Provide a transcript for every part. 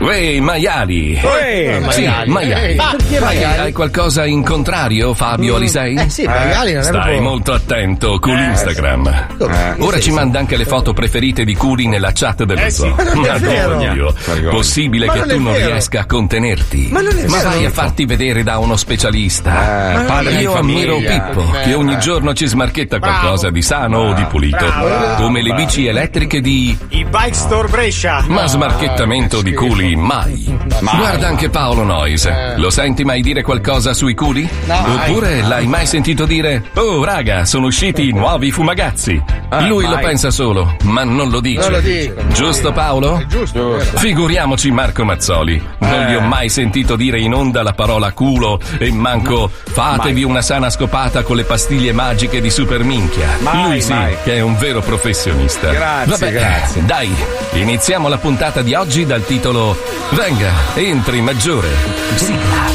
Uè, maiali! Uè, sì, maiali. maiali. Ehi, ma perché maiali? Hai qualcosa in contrario, Fabio Alisei? eh sì, maiali non è Stai proprio- molto attento con Eh, Instagram. Come? Ora Sì, ci sì. manda anche le foto preferite di Curi nella chat dello Eh sì. zoo. Ma non è vero. Vergogno. Vergogna. Possibile Ma che non tu non riesca a contenerti. Ma non è vero. vai a farti vedere da uno specialista. Ma Padre io Io ammiro. Pippo, che ogni giorno ci smarchetta qualcosa di sano o di pulito. Bravo. Come le bici elettriche di Il Bike Store Brescia. ma smarchettamento di culi mai. Guarda anche Paolo Nois. Lo senti mai dire qualcosa sui culi? No. Oppure l'hai mai sentito dire Oh raga, sono usciti i nuovi fumagazzi? Ah, Lui lo mai. pensa solo, ma non lo dice. Non lo dico. Giusto Paolo? Giusto. vero. Figuriamoci Marco Mazzoli. Non gli ho mai sentito dire in onda la parola culo e manco fatevi una sana scopata con le pastiglie magiche di Super Minchia. Mai, Lui sì, mai. che è un vero professionista. Grazie, Vabbè, grazie. Dai, iniziamo la puntata di oggi dal titolo Venga, entri maggiore. Sigla.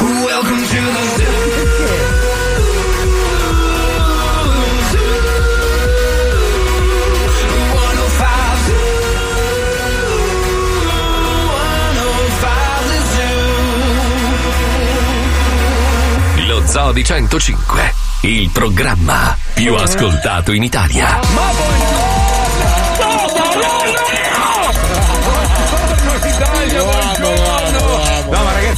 Welcome to the Lo Zoo di 105, il programma più ascoltato in Italia. Ma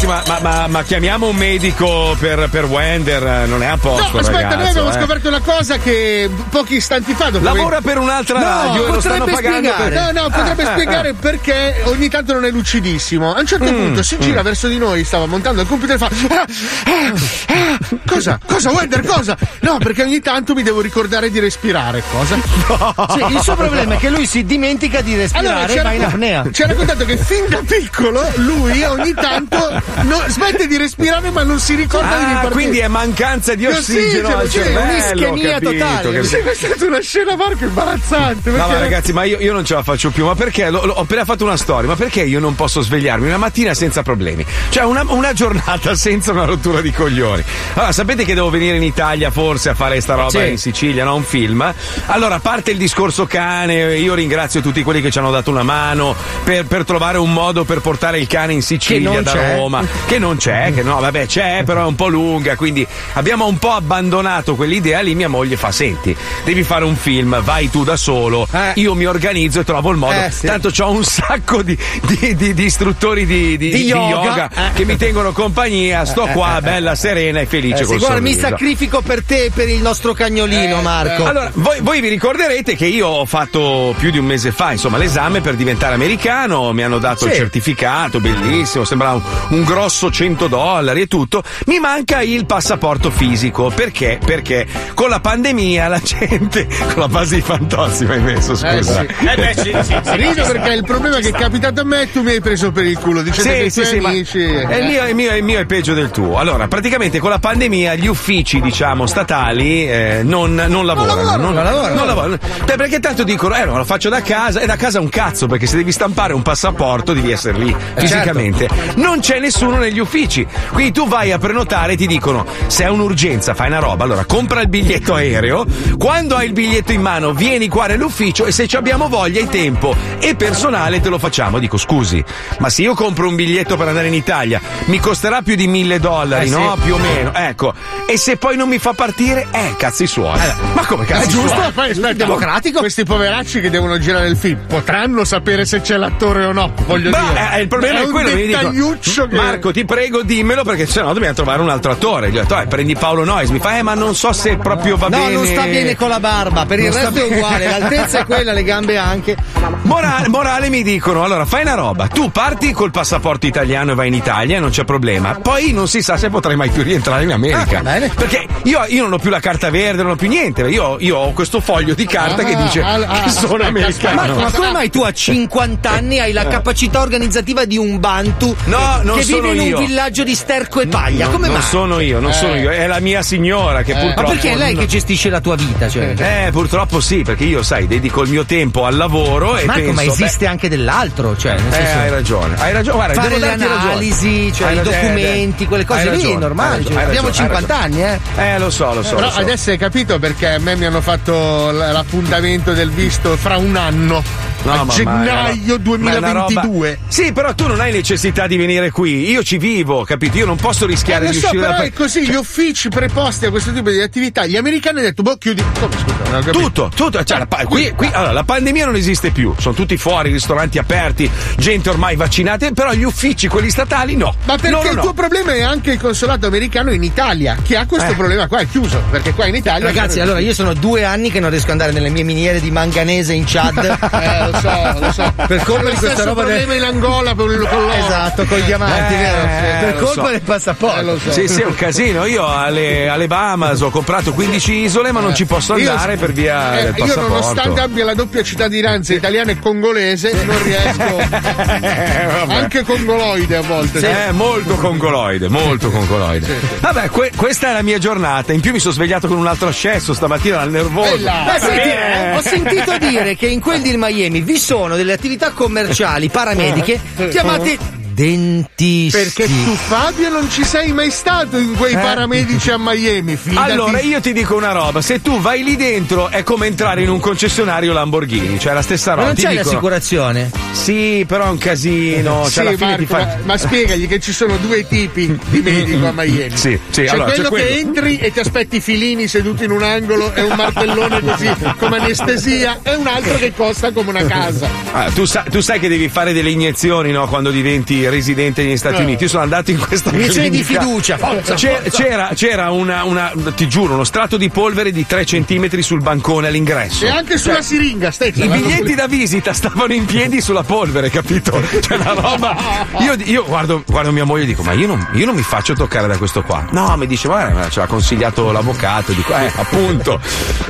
ragazzi, ma, ma- ma- ma chiamiamo un medico per, per Wender, non è a posto. No, aspetta, ragazzo, noi abbiamo eh. scoperto una cosa che pochi istanti fa dopo Lavora per un'altra radio e lo stanno pagando per- No, no, potrebbe Ah, ah, spiegare perché ogni tanto non è lucidissimo. A un certo Mm, punto si gira mm. verso di noi, stava montando il computer e fa. "Ah, ah, ah, cosa? Cosa, Wender? Cosa? No, perché ogni tanto mi devo ricordare di respirare. Cosa? Sì, il suo problema è che lui si dimentica di respirare ci e ha va in apnea. Ci ha raccontato che fin da piccolo lui ogni tanto no- smette di respirare ma non si ricorda di Ah, ripartire. quindi è mancanza di ossigeno al sì, cervello, un'ischemia capito, totale. capito. Sì, è stata una scena Marco imbarazzante. No, ma ragazzi, ma io, io non ce la faccio più. Ma perché? Lo- lo- ho appena fatto una storia, ma perché io non posso svegliarmi una mattina senza problemi? Cioè, una, una giornata senza una rottura di coglioni. Allora, sapete che devo venire in Italia forse a fare sta roba Sì. in Sicilia, no? Un film. Allora, a parte il discorso cane, io ringrazio tutti quelli che ci hanno dato una mano per, per trovare un modo per portare il cane in Sicilia non da c'è. Roma. Che non c'è, che no, vabbè, c'è, però è un po' lunga. Quindi abbiamo un po' abbandonato quell'idea lì. Mia moglie fa: Senti, devi fare un film, vai tu da solo. Io mi organizzo e trovo il modo. Eh, sì. Tanto ho un sacco di, di- di- di istruttori di, di yoga. Eh. che mi tengono compagnia. Sto qua, bella, serena e felice Eh, col guarda, mi sacrifico per te e per il nostro cagnolino, Marco. Allora, voi, voi vi ricorderete che io ho fatto più di un mese fa, insomma, l'esame per diventare americano, mi hanno dato il Sì. certificato, bellissimo, sembrava un, un grosso 100 dollari e tutto. Mi manca il passaporto fisico, perché? Perché con la pandemia la gente, con la base di Fantozzi mi hai messo, scusa. Eh, sì. Eh beh, sì, sì, sì, Rido sì. perché il problema che è capitato a me e tu mi hai preso per il culo dicendo che i tuoi ma amici. è il, mio, il mio- il mio è peggio del tuo. Allora, praticamente con la pandemia gli uffici, diciamo, statali eh, non, non lavorano. Non, non lavorano. non lavorano. Beh, perché tanto dicono, eh, no, lo faccio da casa, e da casa un cazzo, perché se devi stampare un passaporto devi essere lì fisicamente. Non c'è nessuno negli uffici. Quindi tu vai a prenotare e ti dicono, se è un'urgenza, fai una roba, allora compra il biglietto aereo, quando hai il biglietto in mano vieni qua nell'ufficio e se ci abbiamo voglia e tempo e personale te lo facciamo. Dico, scusi, ma se io compro un biglietto per andare in Italia mi costerà più di mille dollari, Eh, sì. no? Più o meno. Ecco. E se poi non mi fa partire, eh, cazzi suoi. Ma come cazzi È giusto? suoi? Poi aspetta, Democratico? Questi poveracci che devono girare il film potranno sapere se c'è l'attore o no. Voglio Beh, dire. eh, il problema è, un quello dettagliuccio che- Marco ti prego dimmelo perché sennò dobbiamo trovare un altro attore gli ho detto "Eh, prendi Paolo Noyes mi fa eh ma non so se proprio va No, bene non sta bene con la barba, per il Non sta resto è uguale, l'altezza è quella, le gambe anche. Morale, morale mi dicono, allora fai una roba, tu parti col passaporto italiano e vai in Italia, non c'è problema, poi non si sa se potrai mai più rientrare in America. Ah, bene. Perché io, io non ho più la carta verde, non ho più niente, io, io ho questo foglio di carta Ah, che dice ah, ah, che sono aspetta, americano. Marco, ma come mai tu a 50 anni hai la capacità organizzativa di un bantu No, non che sono vive in io. un villaggio di sterco e paglia. Come non mai? sono io, non sono io, è la mia signora che Ma purtroppo. perché è lei che gestisce la tua vita? Cioè? Eh, purtroppo sì, perché io, sai, dedico il mio tempo al lavoro e Marco, penso. ma beh, esiste anche dell'altro, cioè, nel Eh, senso, hai ragione, hai ragione. Guarda, fare devo le darti ragione. analisi, cioè Hai i ragione, documenti, eh, quelle cose lì, è normale. cioè, abbiamo hai 50 ragione. anni, eh. Eh, lo so, lo so. Però lo so. adesso hai capito perché a me mi hanno fatto l'appuntamento del visto fra un anno. No, a ma- ma- gennaio ma è una roba- 2022. Sì, però tu non hai necessità di venire qui. Io ci vivo, capito? Io non posso Eh, rischiare lo di so, uscire però da è così, gli uffici preposti a questo tipo di attività, gli americani hanno detto, boh, chiudi. Come scusa. Tutto, tutto. Cioè, la, pa- qui, qui- allora, la pandemia non esiste più. Sono tutti fuori, ristoranti aperti, gente ormai vaccinata, però gli uffici, quelli statali, no. Ma perché No, no, il no. tuo problema è anche il consolato americano in Italia, che ha questo Eh. problema qua, è chiuso, perché qua in Italia... Ragazzi, allora io sono due anni che non riesco ad andare nelle mie miniere di manganese in Chad. Eh, lo so, lo so. Per colpa Lo di questa roba del- problema in Angola con, con l'oro. Esatto, con i diamanti, Eh, vero? eh, per colpa so. del passaporto. Eh, lo so. Sì, sì, è un casino. Io alle, alle Bahamas ho comprato 15 isole, ma non ci posso Io- andare per via eh, del io passaporto. nonostante abbia la doppia cittadinanza italiana e congolese non riesco Eh, anche congoloide a volte Eh, molto congoloide, molto congoloide. Vabbè, que- questa è la mia giornata. In più mi sono svegliato con un altro ascesso stamattina dal nervoso. Bella. Beh, senti, Eh. ho sentito dire che in quel di Miami vi sono delle attività commerciali paramediche chiamate dentisti. perché tu Fabio non ci sei mai stato in quei Eh. paramedici a Miami fidati. Allora, io ti dico una roba: se tu vai lì dentro è come entrare in un concessionario Lamborghini, cioè la stessa Ma roba. non Ti c'è dicono- l'assicurazione? Sì, però è un casino. Sì, Cioè, fine Marco, ti fa. ma, ma spiegagli che ci sono due tipi di medico a Miami. Sì, sì, c'è allora, quello c'è che quello. entri e ti aspetti filini seduti in un angolo e un martellone così come anestesia, e un altro che costa come una casa. Ah, tu, sa- tu sai che devi fare delle iniezioni no, quando diventi residente negli Stati Eh. Uniti. Io sono andato in questa Iniezioni di fiducia, forza, C'era, forza. c'era, c'era una, una- ti giuro, uno strato di polvere di 3 cm sul bancone all'ingresso. E anche sulla Cioè, siringa, stai I biglietti da visita stavano in piedi sulla polvere, capito? Cioè, una roba. Io, io guardo, guardo mia moglie e dico: Ma io non, io non mi faccio toccare da questo qua. No, mi dice: Ma ce l'ha consigliato l'avvocato. Dico: Eh, appunto.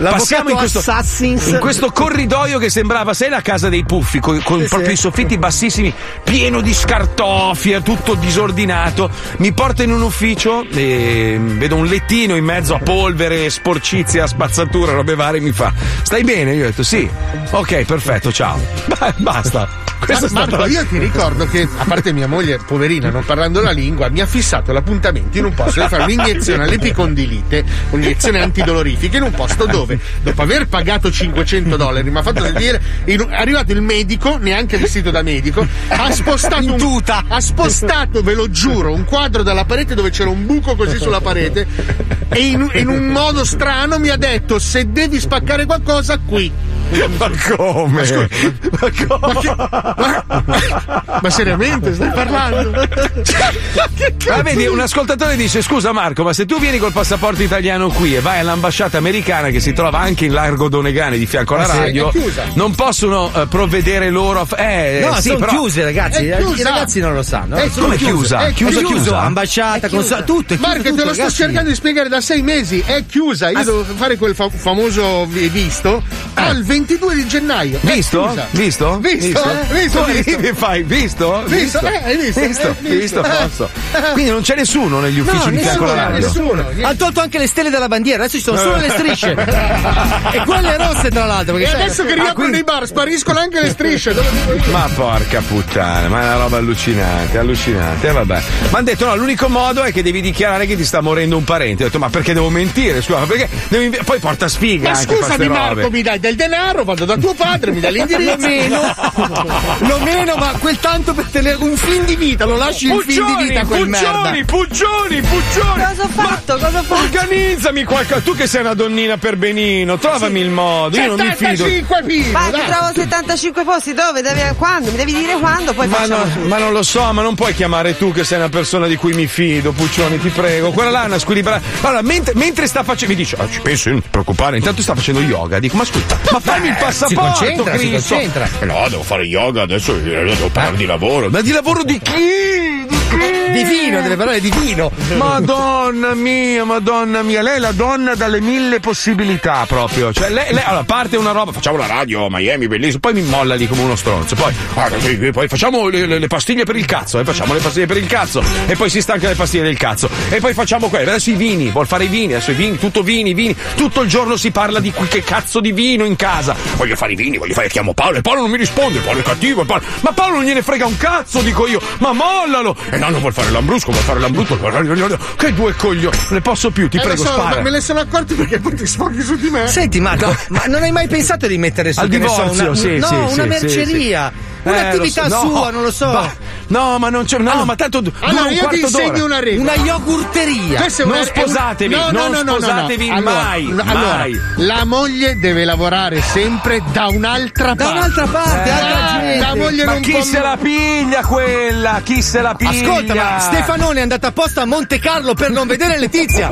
Passiamo in questo, Assassins. in questo corridoio che sembrava, sai, la casa dei puffi, con, con proprio i soffitti bassissimi, pieno di scartoffie, tutto disordinato. Mi porta in un ufficio e vedo un lettino in mezzo a polvere, sporcizia, spazzatura, robe varie. Mi fa: Stai bene? Io ho detto: Sì. Ok, perfetto, ciao. Ba- Basta. Questo Ma-. Marco, io ti ricordo che, a parte mia moglie, poverina, non parlando la lingua, mi ha fissato l'appuntamento in un posto di fare un'iniezione all'epicondilite, un'iniezione antidolorifica, in un posto dove, dopo aver pagato 500 dollari, mi ha fatto sentire, è arrivato il medico, neanche vestito da medico, ha spostato, un, ha spostato, ve lo giuro, un quadro dalla parete dove c'era un buco così sulla parete e in, in un modo strano mi ha detto, se devi spaccare qualcosa, qui. Ma come? Ma come? Ma, ma seriamente stai parlando? che cazzo? Ah, vedi, un ascoltatore dice: Scusa Marco, ma se tu vieni col passaporto italiano qui e vai all'ambasciata americana che si trova anche in largo Donegane di fianco alla Ah, radio, non possono eh, provvedere loro a. f- Eh, No, sì, sono però- chiuse, ragazzi. Chiusa. I ragazzi non lo sanno. È Sono come chiusa? È È Chiusa, chiuso, chiusa? ambasciata, consola, tutto. È chiuso Marco, tutto, te lo sto ragazzi. cercando di spiegare da sei mesi. È chiusa. Io devo fare quel fa- famoso vi- visto al 22 di gennaio. È Visto? chiusa. Visto? Visto? eh? Visto? Tu visto. arrivi, fai, visto? Visto? Eh, hai visto? Visto, Eh, visto. visto. Quindi non c'è nessuno negli No, uffici di fianco nessuno, radio. Nessuno. niente. Hanno tolto anche le stelle della bandiera, adesso ci sono solo le strisce. e quelle rosse, tra l'altro. E adesso che Ah, riaprono i bar, spariscono anche le strisce. Ma porca puttana, ma è una roba allucinante, allucinante. E vabbè. Mi hanno detto: no, l'unico modo è che devi dichiarare che ti sta morendo un parente. Ho detto, ma perché devo mentire? Scusa, ma perché devi invi- Poi porta sfiga Ma scusami, Marco, robe. mi dai del denaro, vado da tuo padre, mi dai l'indirizzo. Lo meno, lo meno, ma quel tanto per tenere un fin di vita, lo lasci in fin di vita quel merda. Puccioni, Puccioni, Puccioni! Cosa ho fatto? Cosa ho fatto? Organizzami qualcosa, tu che sei una donnina per benino, trovami il modo, io non mi fido. 75 pino, Vai, ti trovo 75 posti, dove? Devi, quando? Mi devi dire quando, poi Ma, facciamo no- ma non lo so, ma non puoi chiamare tu che sei una persona di cui mi fido, Puccioni, ti prego. Quella là è una squilibrata. Allora, mentre, mentre sta facendo, mi dice, "Ah, ci penso, non ti preoccupare. Intanto sta facendo yoga. Dico, ma scusa, ma fammi il passaporto, concentra, si Cristo. concentra. Eh No, devo fare yoga adesso, eh, devo parlare di lavoro. Ma di lavoro di chi? Di Di vino, deve parlare di vino. Madonna mia, madonna mia, lei è la donna dalle mille possibilità proprio. Cioè, lei, lei- allora, parte una roba, facciamo la radio, Miami, bellissimo, poi mi molla lì come uno stronzo. Poi, poi facciamo le, le- le pastiglie per il cazzo, e facciamo le pastiglie per il cazzo, e poi si stanca le pastiglie del cazzo, e poi facciamo quello. Adesso i vini, vuol fare i vini, adesso i vini, tutto vini, vini. Tutto il giorno si parla di che cazzo di vino in casa. Voglio fare i vini, voglio fare, chiamo Paolo, e Paolo non mi risponde, Paolo è cattivo, Paolo- ma Paolo non gliene frega un cazzo, dico io, ma mollalo! E no, non vuol fare l'ambrusco, vuol fare vuol fare- che due coglioni, non ne posso più, ti Eh, prego, so, spara. ma me ne sono accorto perché poi ti sfoghi su di me. Senti Marco, ma non hai mai pensato di mettere su Al ne so, divorzio, una, sì, no, sì, una sì, merceria? Sì. Un'attività Eh, so. sua, No, non lo so. bah, no, ma non c'è. No, ma tanto du- dura Allora, un io ti insegno d'ora. una regola. Una yogurteria. Questa è Non una- è un- sposatevi, no, no, non no, no, no, no. sposatevi Allora, mai, no, allora, mai. la moglie deve lavorare sempre da un'altra Da parte. un'altra parte, Eh, altra gente. La moglie Ma non chi può se la piglia quella? Chi se la piglia? Ascolta, ma Stefanone è andato apposta a Monte Carlo per non vedere Letizia.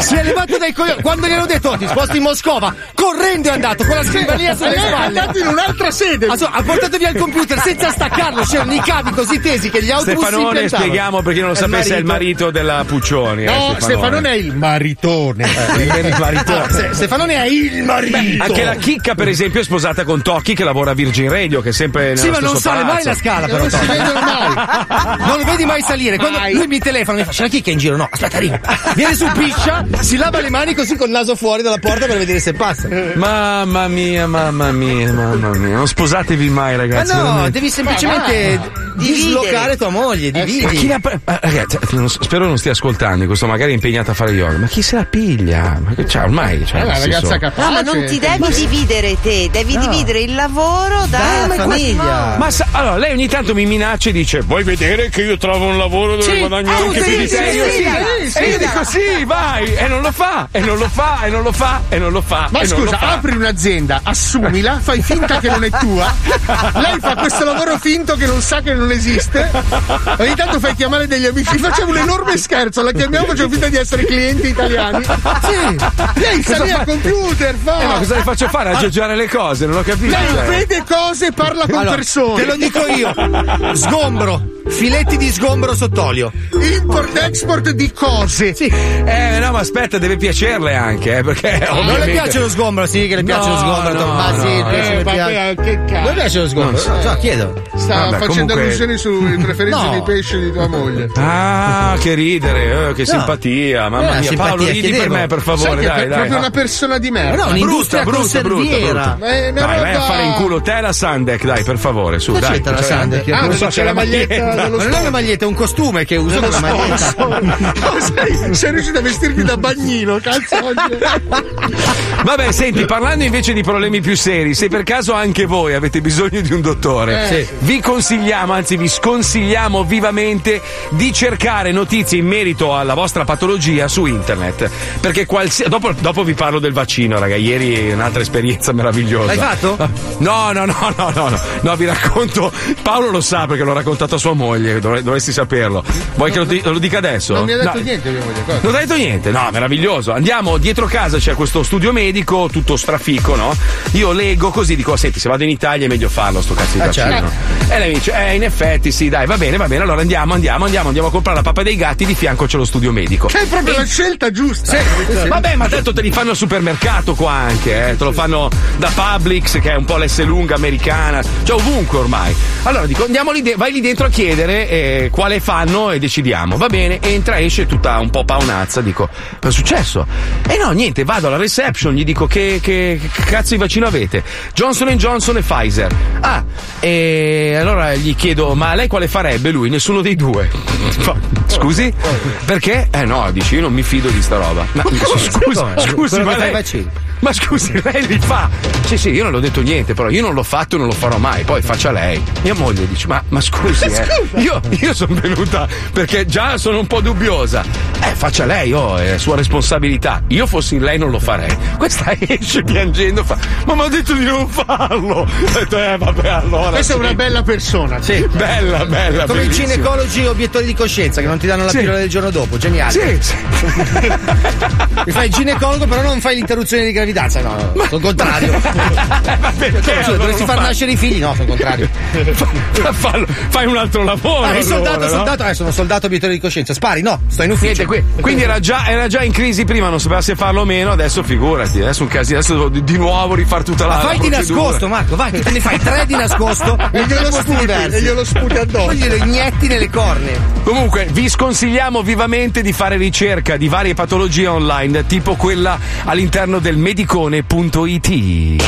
Si è levato dai coglioni. Quando gli hanno detto "Oh, ti sposti in Moscova, correndo è andato con la scrivania sulle è spalle. andato in un'altra sede. Ha portato via il computer senza staccarlo, c'erano i cavi così tesi che gli autobus si Stefanone, impiantavano. spieghiamo per chi non lo È il sapesse, è il marito della Puccioni. eh, No, Stefanone è il maritone. il maritone. Ah, Se- Stefanone è il marito. Anche la chicca, per esempio, è sposata con Tocchi che lavora a Virgin Radio, che è sempre. Sì, ma non sale mai palazzo. la scala, però. Non si vedono mai. Non lo vedi mai salire. Quando Mai. lui mi telefona, mi fa, c'è la chicca in giro. No, aspetta, arriva. Viene su piscia, si lava le mani così col naso fuori dalla porta per vedere se passa. Mamma mia, mamma mia, mamma mia. Non sposatevi mai, Ma ragazzi. No, veramente. devi semplicemente dislocare tua moglie, Ma chi dividi. la pre- eh, ragazzi, so- spero non stia ascoltando in questo, magari è impegnata a fare yoga. Ma chi se la piglia? Ma che c'ha ormai? Cioè, senso- ragazza capace. No, ma non ti devi dividere te, devi dividere il lavoro Dalla dalla famiglia. Ma sa- allora, lei ogni tanto mi minaccia e dice: Vuoi vedere che io trovo un lavoro dove Sì, guadagno ah, anche sì, più di te? sì, Io sì, sì. sì, E io dico sì, vai! E non lo fa, e non lo fa, e non lo fa, e non lo fa. Ma scusa, apri un'azienda, assumila, fai finta che non è tua. Lei fa questo lavoro finto che non sa che non esiste. Ogni tanto fai chiamare degli amici, facciamo un enorme scherzo, la chiamiamo, facciamo finta di essere clienti italiani. Sì. Lei sta lì al computer, fa. Eh, ma cosa le faccio fare? Aggiorgiare le cose? Non ho capito. Lei cioè. vede cose, parla con Allora, persone. te lo dico io. Sgombro. Filetti di sgombro sott'olio. Import-export di cose. Sì. Eh, no, ma aspetta, deve piacerle anche, eh, perché Non le ovviamente- piace lo sgombro, sì, che le piace No, lo sgombro. no, ma sì, no. Eh, piace. che cazzo. Non le piace lo sgombro? No, chiedo. Sta Vabbè, facendo comunque- allusioni sulle preferenze No. di pesce di tua moglie. Ah, che ridere, eh, che simpatia, mamma Eh, mia. simpatia, Paolo, ridi per chiedevo. me, per Sai favore, che dai, è dai. proprio una persona di merda. no, brutta, brutta, brutta. Eh, Dai, vai a fare in culo te la Sandek, dai, per favore, su, dai. c'entra la Sandek? Ah, non so, c'è la maglietta Ma non è una maglietta, è un costume che uso con la maglietta. Sei, sei riuscito a vestirti da bagnino, cazzo. Vabbè, senti, parlando invece di problemi più seri, se per caso anche voi avete bisogno di un dottore, Eh. Vi consigliamo, anzi vi sconsigliamo vivamente di cercare notizie in merito alla vostra patologia su internet. Perché qualsiasi. Dopo, dopo vi parlo del vaccino, raga. Ieri è un'altra esperienza meravigliosa. L'hai fatto? No, no, no, no, no, no. No, vi racconto. Paolo lo sa perché l'ho raccontato a sua moglie, dovre- dovresti saperlo. Vuoi che lo, lo dica adesso? Non mi ha detto No. niente mia moglie. cosa? Non ha detto niente, no, meraviglioso. Andiamo dietro casa, c'è questo studio medico, tutto strafico, no? Io leggo così, dico, senti, se vado in Italia è meglio farlo, sto cazzo di Eh, certo. E lei mi dice, eh, in effetti, sì, dai, va bene, va bene, allora andiamo, andiamo, andiamo, andiamo a comprare la pappa dei gatti, di fianco c'è lo studio medico. Che è proprio la scelta giusta. Vabbè, ma tanto te li fanno al supermercato qua anche, eh. te lo fanno da Publix, che è un po' l'S lunga americana, cioè ovunque ormai. Allora dico, andiamo lì, de- vai lì dentro a chiedere eh, quale fanno e decidiamo. Va bene, entra, esce tutta un po' paonazza, dico, cosa è successo? E no, niente, vado alla reception, gli dico che, che- che cazzo di vaccino avete? Johnson Johnson e Pfizer. Ah, e allora gli chiedo, ma lei quale farebbe lui? Nessuno dei due. Scusi? Perché? Eh no, dici, io non mi fido di sta roba. Ma scusi, scusi, Quello ma lei. Ma scusi, lei li fa? Sì, sì, io non le ho detto niente, però io non l'ho fatto e non lo farò mai. Poi faccia lei. Mia moglie dice: Ma, ma scusi, eh, io, io sono venuta perché già sono un po' dubbiosa. Eh, faccia lei, oh, è sua responsabilità. Io fossi in lei non lo farei. Questa esce piangendo, fa. Ma mi ha detto di non farlo. Ho detto, eh, vabbè, allora. Questa è sì. una bella persona. Sì. Bella, bella. Come i ginecologi obiettori di coscienza che non ti danno la Sì. pillola del giorno dopo, geniale. Sì, sì. Mi fai il ginecologo, però non fai l'interruzione di gravidanza. No, no, sono il contrario. Ma perché? Scusa, allora dovresti far nascere i figli? No, sono il contrario. Fa- fallo- fai un altro lavoro. Ah, il soldato, allora, no? soldato. Eh, sono soldato obietore di coscienza. Spari, no, sto in ufficio. Niente, qui- quindi era già, era già in crisi prima, non sapeva se farlo o meno, adesso figurati, adesso un casino, adesso devo di, nuovo rifare tutta la. Ma fai la di nascosto, Marco, vai, te ne fai tre di nascosto E glielo sputi, e glielo sputi addosso. Poi glielo inietti nelle cornee. Comunque, vi sconsigliamo vivamente di fare ricerca di varie patologie online, tipo quella all'interno del medicone.it.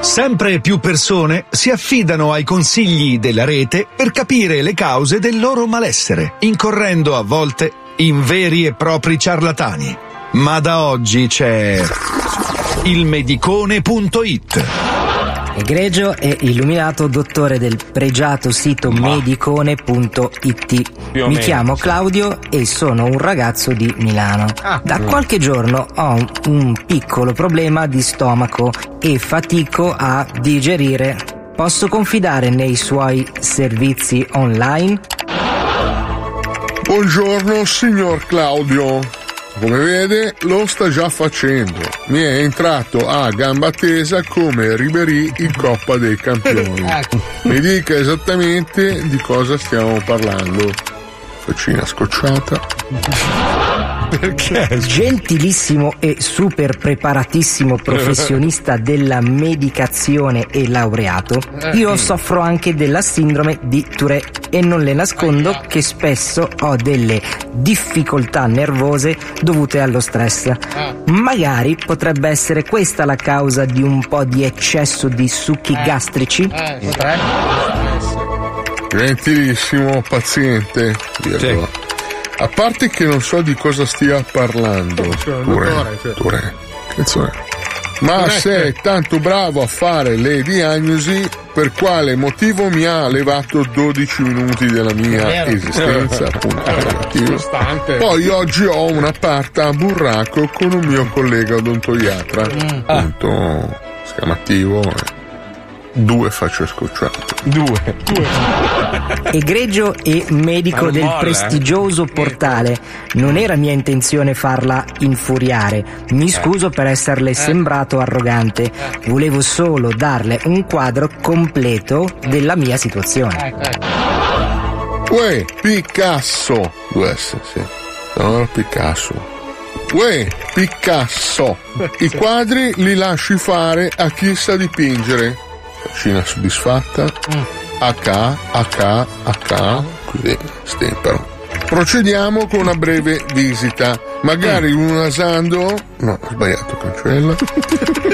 Sempre più persone si affidano ai consigli della rete per capire le cause del loro malessere, incorrendo a volte in veri e propri ciarlatani. Ma da oggi c'è il medicone.it. Egregio e illuminato dottore del pregiato sito medicone.it. Mi meno, chiamo sì. Claudio e sono un ragazzo di Milano. Ah. Da qualche giorno ho un, un piccolo problema di stomaco e fatico a digerire. Posso confidare nei suoi servizi online? Buongiorno signor Claudio. Come vede lo sta già facendo. Mi è entrato a gamba tesa come Ribery in Coppa dei Campioni. Mi dica esattamente di cosa stiamo parlando. Faccina scocciata. Perché? Gentilissimo e super preparatissimo professionista della medicazione e laureato, io soffro anche della sindrome di Tourette e non le nascondo che spesso ho delle difficoltà nervose dovute allo stress. Magari potrebbe essere questa la causa di un po' di eccesso di succhi gastrici? Gentilissimo paziente. virgola. A parte che non so di cosa stia parlando. Cioè, dottore, cioè. Touré. Cazzo è? Ma se è tanto bravo a fare le diagnosi, per quale motivo mi ha levato 12 minuti della mia esistenza? Punto. Poi oggi ho una parta a burraco con un mio collega odontoiatra. Mm. Punto esclamativo. Eh. Due facce scocciate. Due. Egregio e medico non del molla, eh. prestigioso portale, non era mia intenzione farla infuriare. Mi scuso per esserle sembrato arrogante. Volevo solo darle un quadro completo della mia situazione. Uè, Picasso. Due S, sì. No, Picasso. Uè, Picasso. I quadri li lasci fare a chi sa dipingere. Faccina soddisfatta. HK, HK. Così, stempero. Procediamo con una breve visita. Magari usando. No, ho sbagliato, cancella.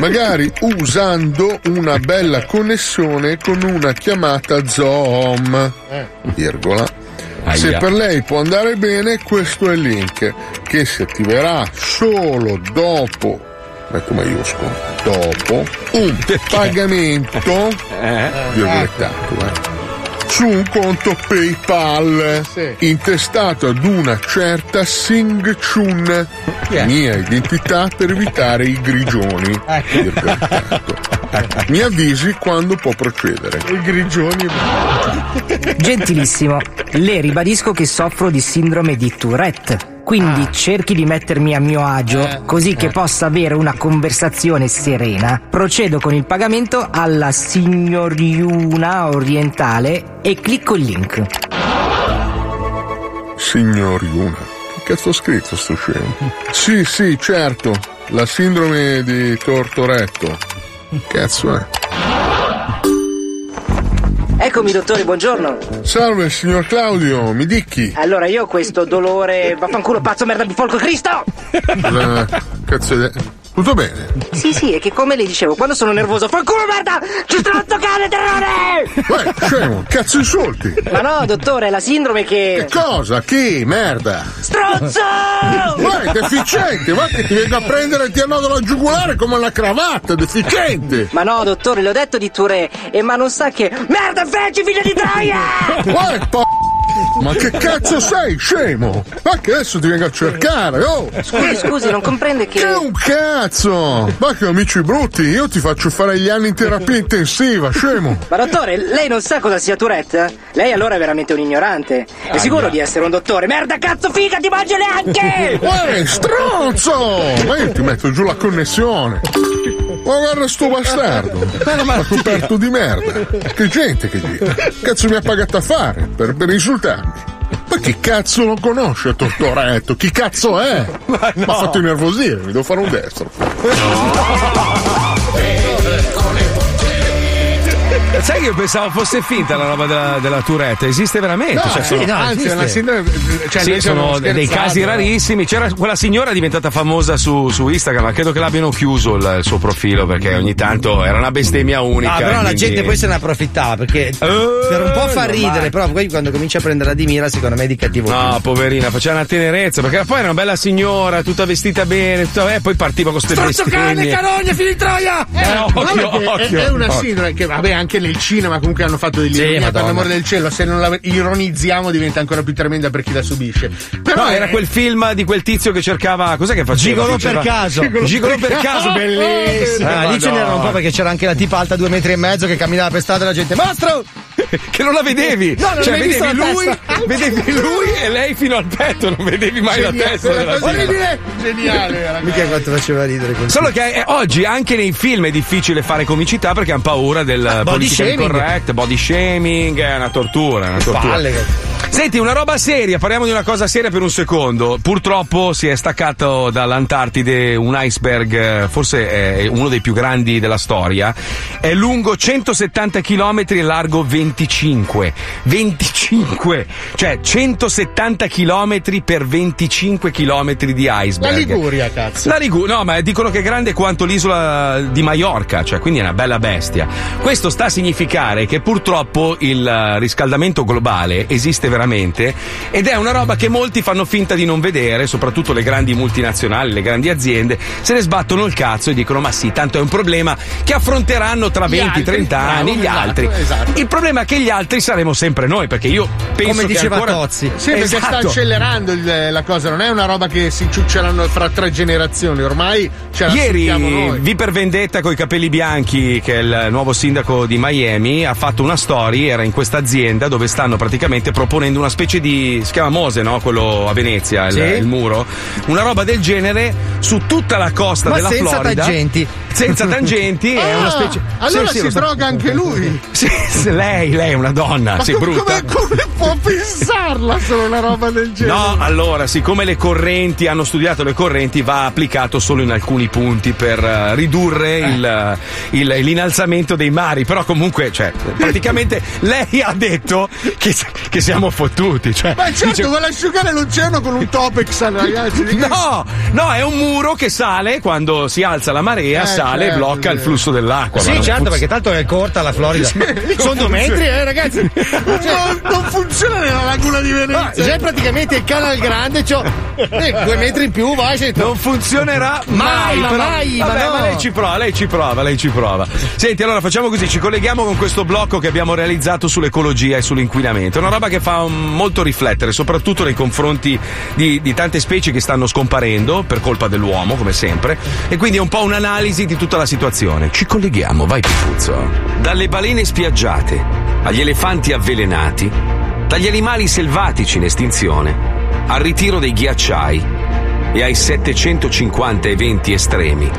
Magari usando una bella connessione con una chiamata Zoom. Virgola. Se per lei può andare bene, questo è il link che si attiverà solo dopo, metto maiuscolo, dopo un pagamento, virgolettato, eh, su un conto PayPal Sì. intestato ad una certa Sing Chun, mia identità per evitare i grigioni. virgolettato. Mi avvisi quando può procedere. I grigioni. Gentilissimo, le ribadisco che soffro di sindrome di Tourette. Quindi cerchi di mettermi a mio agio, così che possa avere una conversazione serena. Procedo con il pagamento alla signoriuna orientale e clicco il link. Signoriuna. Che cazzo ho scritto sto scemo? Sì, sì, certo. La sindrome di Tortoretto. Cazzo è? Eccomi dottore, buongiorno. Salve, signor Claudio, mi dichi. Allora io ho questo dolore... Vaffanculo pazzo merda di folco Cristo! Cosa cazzo è? Tutto bene? Sì, sì, è che come le dicevo, quando sono nervoso, fanculo merda! Ci stronzo cane terrore! Uè, scemo, cazzo insulti! Ma no, dottore, è la sindrome che. Che cosa? Chi? Merda! Stronzo! Uè, deficiente! Va che ti vengo a prendere e ti annodo la giugulare come una cravatta, deficiente! Ma no, dottore, le ho detto di Touré, e ma non sa che. Merda, feci, figlia di troia! Uè, po... Ma che cazzo sei, scemo? Ma che adesso ti vengo a cercare, oh! Scusi, scusi, non comprende che. Che un cazzo! Ma che amici brutti, io ti faccio fare gli anni in terapia intensiva, scemo! Ma dottore, lei non sa cosa sia Tourette? Lei allora è veramente un ignorante. È sicuro di essere un dottore? Merda, cazzo, figa, ti mangio le anche! Uè, stronzo! Ma io ti metto giù la connessione! Ma guarda sto bastardo! Ma coperto di merda! Che gente che gira! Cazzo mi ha pagato a fare per, per insultarmi! Ma chi cazzo lo conosce Tortoretto? Chi cazzo è? Mi ha fatto innervosire, mi devo fare un destro. Sai che io pensavo fosse finta la roba della, della Tourette? Esiste veramente? No, Cioè, sì, sono- no, anzi, è una sindrome. Cioè, sì, sono dei casi rarissimi. C'era quella signora è diventata famosa su, su Instagram, ma credo che l'abbiano chiuso il, il suo profilo perché ogni tanto era una bestemmia unica. Ah, però la quindi- gente poi se ne approfittava perché per un po' fa ridere, però poi quando comincia a prendere di mira, secondo me è di cattivo. No, poverina, faceva una tenerezza perché poi era una bella signora, tutta vestita bene, tutta, eh, poi partiva con queste Stronzo cane, bestemmie. carogne, figli di troia! Eh, No, occhio, perché è- occhio, è, una occhio. sindrome che, vabbè, anche nel cinema comunque hanno fatto dell'ironia, per Madonna. l'amore del cielo, se non la ironizziamo diventa ancora più tremenda per chi la subisce. Però No, è- era quel film di quel tizio che cercava. Cos'è che faceva? Gigolo per caso. Gigolo per caso, bellissimo. Ah, lì ce n'erano un po' perché c'era anche la tipa alta due metri e mezzo che camminava per strada e la gente Mostro! che non la vedevi. No, non cioè, vedevi la lui, testa. vedevi lui e lei fino al petto, non vedevi mai la Geniale, testa della. Geniale, ragazzi. Mica quanto faceva ridere così. Solo che eh, oggi anche nei film è difficile fare comicità perché hanno paura del body politically shaming. correct, body shaming, è una tortura, è una tortura. Palle. Senti, una roba seria, parliamo di una cosa seria per un secondo. Purtroppo si è staccato dall'Antartide un iceberg, forse è uno dei più grandi della storia. È lungo 170 km e largo 25. 25! Cioè 170 km per 25 km di La iceberg. Liguria, cazzo. La Liguria, no, ma dicono che è grande quanto l'isola di Maiorca, cioè quindi è una bella bestia. Questo sta a significare che purtroppo il eh, riscaldamento globale esiste veramente ed è una roba che molti fanno finta di non vedere, soprattutto le grandi multinazionali, le grandi aziende, se ne sbattono il cazzo e dicono ma sì, tanto è un problema che affronteranno tra Gli 20-30 altri, anni bravo, gli esatto, altri. esatto. Il problema è che gli altri saremo sempre noi, perché io penso Come che diceva ancora... Tozzi. Sì, perché sta Esatto. accelerando il- la cosa, non è una roba che si ciucceranno fra tre generazioni, ormai ce la Ieri noi. V per Vendetta con i capelli bianchi, che è il nuovo sindaco di Miami, ha fatto una story, era in questa azienda dove stanno praticamente proponendo una specie di. si chiama Mose, no? Quello a Venezia, il, Sì. il muro. Una roba del genere su tutta la costa Ma della senza Florida. tangenti. Senza tangenti, è Ah, una specie. Allora Sì, sì, si so. droga anche lui. Sì, sì, lei, lei è una donna, Ma sei com- brutta. come, come può pensarla solo una roba del genere? No, allora, siccome le correnti hanno studiato le correnti, va applicato solo in alcuni punti per eh, ridurre il, il- l'innalzamento dei mari. Però comunque, cioè, praticamente lei ha detto che, che siamo fottuti. Cioè, Ma certo, dice- vuole asciugare l'oceano con un Topex, ragazzi. No, no, è un muro che sale quando si alza la marea, Eh, sale e certo, blocca il sì. flusso dell'acqua. ma Sì, certo, funziona. perché tanto è corta la Florida. Sono due metri, eh, ragazzi. non, non funziona nella laguna di Venezia. Ah, già praticamente il canal grande, c'ho eh, due metri in più, vai, sei Non funzionerà mai, Mai, ma però- mai, ma Vabbè, no. lei ci prova, lei ci prova, lei ci prova. Senti, allora facciamo così, ci colleghiamo con questo blocco che abbiamo realizzato sull'ecologia e sull'inquinamento. È una roba che fa molto riflettere, soprattutto nei confronti di, di tante specie che stanno scomparendo per colpa dell'uomo, come sempre. E quindi è un po' un'analisi di tutta la situazione. Ci colleghiamo, vai Pipuzzo. Dalle balene spiaggiate agli elefanti avvelenati, dagli animali selvatici in estinzione, al ritiro dei ghiacciai e ai 750 eventi estremi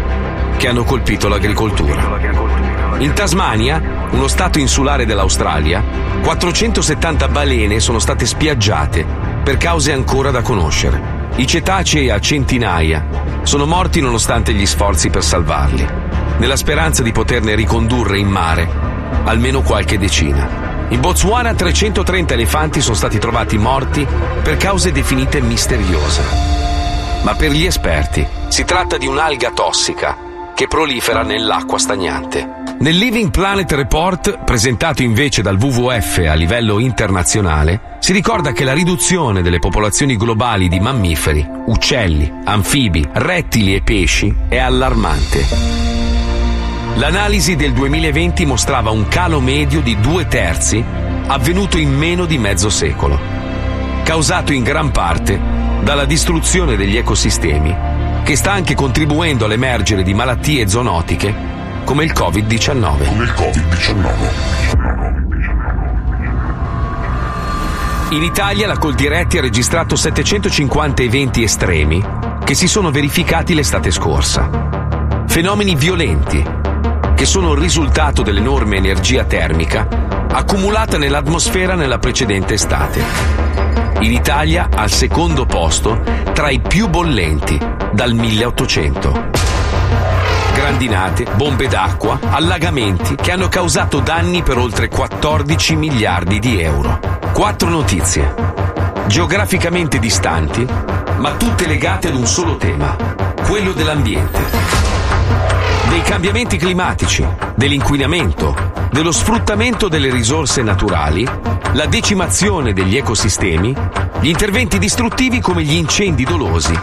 che hanno colpito l'agricoltura. In Tasmania, uno stato insulare dell'Australia, 470 balene sono state spiaggiate per cause ancora da conoscere. I cetacei a centinaia sono morti nonostante gli sforzi per salvarli, nella speranza di poterne ricondurre in mare almeno qualche decina. In Botswana 330 elefanti sono stati trovati morti per cause definite misteriose. Ma per gli esperti Si tratta di un'alga tossica che prolifera nell'acqua stagnante. Nel Living Planet Report, presentato invece dal WWF a livello internazionale, si ricorda che la riduzione delle popolazioni globali di mammiferi, uccelli, anfibi, rettili e pesci è allarmante. L'analisi del 2020 mostrava un calo medio di due terzi avvenuto in meno di mezzo secolo, causato in gran parte dalla distruzione degli ecosistemi, che sta anche contribuendo all'emergere di malattie zoonotiche come il Covid-19. Come il Covid-19. In Italia la Coldiretti ha registrato 750 eventi estremi che si sono verificati l'estate scorsa. Fenomeni violenti che sono il risultato dell'enorme energia termica accumulata nell'atmosfera nella precedente estate. In Italia al secondo posto tra i più bollenti dal 1800 grandinate, bombe d'acqua, allagamenti che hanno causato danni per oltre 14 miliardi di euro. Quattro notizie, geograficamente distanti, ma tutte legate ad un solo tema, quello dell'ambiente. Dei cambiamenti climatici, dell'inquinamento, dello sfruttamento delle risorse naturali, la decimazione degli ecosistemi, gli interventi distruttivi come gli incendi dolosi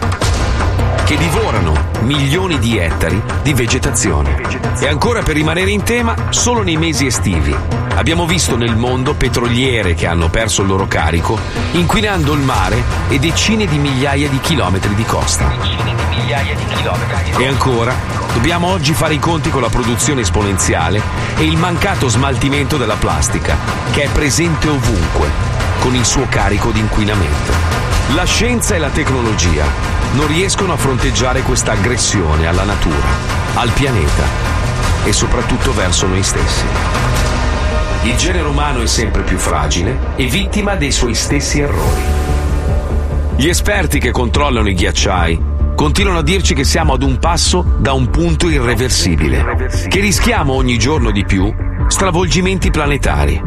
che divorano milioni di ettari di vegetazione. E ancora per rimanere in tema, solo nei mesi estivi abbiamo visto nel mondo petroliere che hanno perso il loro carico, inquinando il mare e decine di migliaia di chilometri di costa. E ancora, dobbiamo oggi fare i conti con la produzione esponenziale e il mancato smaltimento della plastica, che è presente ovunque, con il suo carico di inquinamento. La scienza e la tecnologia non riescono a fronteggiare questa aggressione alla natura, al pianeta e soprattutto verso noi stessi. Il genere umano è sempre più fragile e vittima dei suoi stessi errori. Gli esperti che controllano i ghiacciai continuano a dirci che siamo ad un passo da un punto irreversibile, che rischiamo ogni giorno di più stravolgimenti planetari,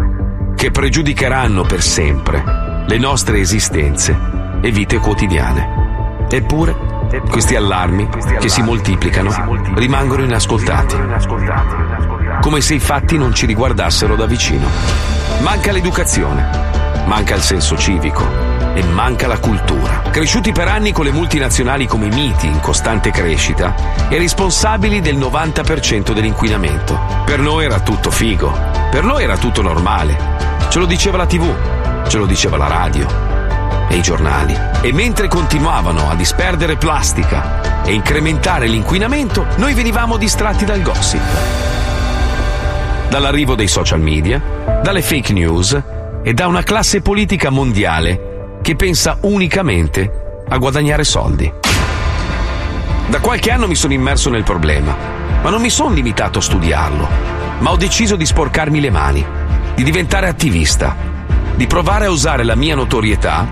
che pregiudicheranno per sempre le nostre esistenze e vite quotidiane. Eppure, questi allarmi, che si moltiplicano, rimangono inascoltati, come se i fatti non ci riguardassero da vicino. Manca l'educazione, manca il senso civico e manca la cultura. Cresciuti per anni con le multinazionali come miti in costante crescita e responsabili del 90% dell'inquinamento. Per noi era tutto figo, per noi era tutto normale. Ce lo diceva la TV, ce lo diceva la radio, e i giornali. E mentre continuavano a disperdere plastica e incrementare l'inquinamento, noi venivamo distratti dal gossip. Dall'arrivo dei social media, dalle fake news e da una classe politica mondiale che pensa unicamente a guadagnare soldi. Da qualche anno mi sono immerso nel problema, ma non mi sono limitato a studiarlo, ma ho deciso di sporcarmi le mani, di diventare attivista, di provare a usare la mia notorietà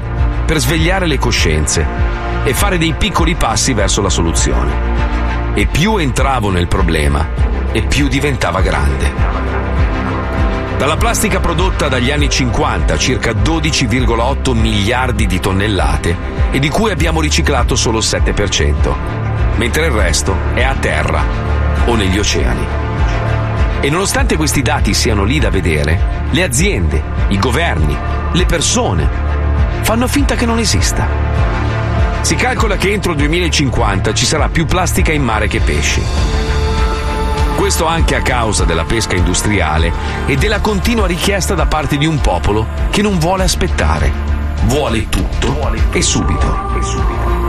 per svegliare le coscienze e fare dei piccoli passi verso la soluzione. E più entravo nel problema, e più diventava grande. Dalla plastica prodotta dagli anni 50, circa 12,8 miliardi di tonnellate, e di cui abbiamo riciclato solo il 7%, mentre il resto è a terra o negli oceani. E nonostante questi dati siano lì da vedere, le aziende, i governi, le persone fanno finta che non esista. Si calcola che entro il 2050 ci sarà più plastica in mare che pesci. Questo anche a causa della pesca industriale e della continua richiesta da parte di un popolo che non vuole aspettare. Vuole tutto e subito.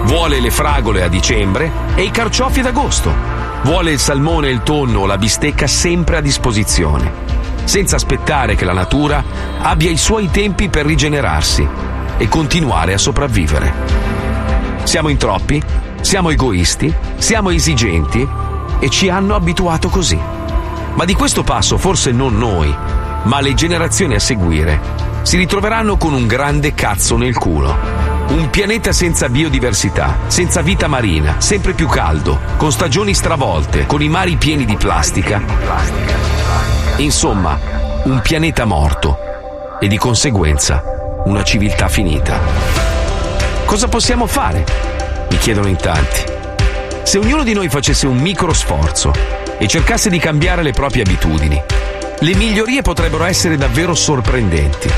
Vuole le fragole a dicembre e i carciofi ad agosto. Vuole il salmone, il tonno o la bistecca sempre a disposizione, senza aspettare che la natura abbia i suoi tempi per rigenerarsi e continuare a sopravvivere. Siamo in troppi, siamo egoisti, siamo esigenti e ci hanno abituato così. Ma di questo passo forse non noi, ma le generazioni a seguire si ritroveranno con un grande cazzo nel culo. Un pianeta senza biodiversità, senza vita marina, sempre più caldo, con stagioni stravolte, con i mari pieni di plastica. Insomma, un pianeta morto e di conseguenza una civiltà finita. Cosa possiamo fare? Mi chiedono in tanti. Se ognuno di noi facesse un micro sforzo e cercasse di cambiare le proprie abitudini, le migliorie potrebbero essere davvero sorprendenti.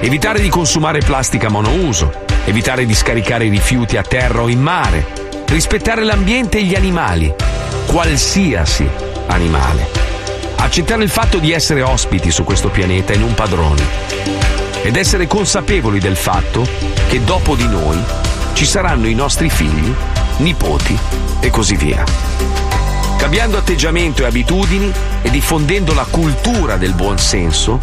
Evitare di consumare plastica monouso, evitare di scaricare rifiuti a terra o in mare, rispettare l'ambiente e gli animali, qualsiasi animale. Accettare il fatto di essere ospiti su questo pianeta e non padroni. Ed essere consapevoli del fatto che dopo di noi ci saranno i nostri figli, nipoti e così via. Cambiando atteggiamento e abitudini e diffondendo la cultura del buon senso,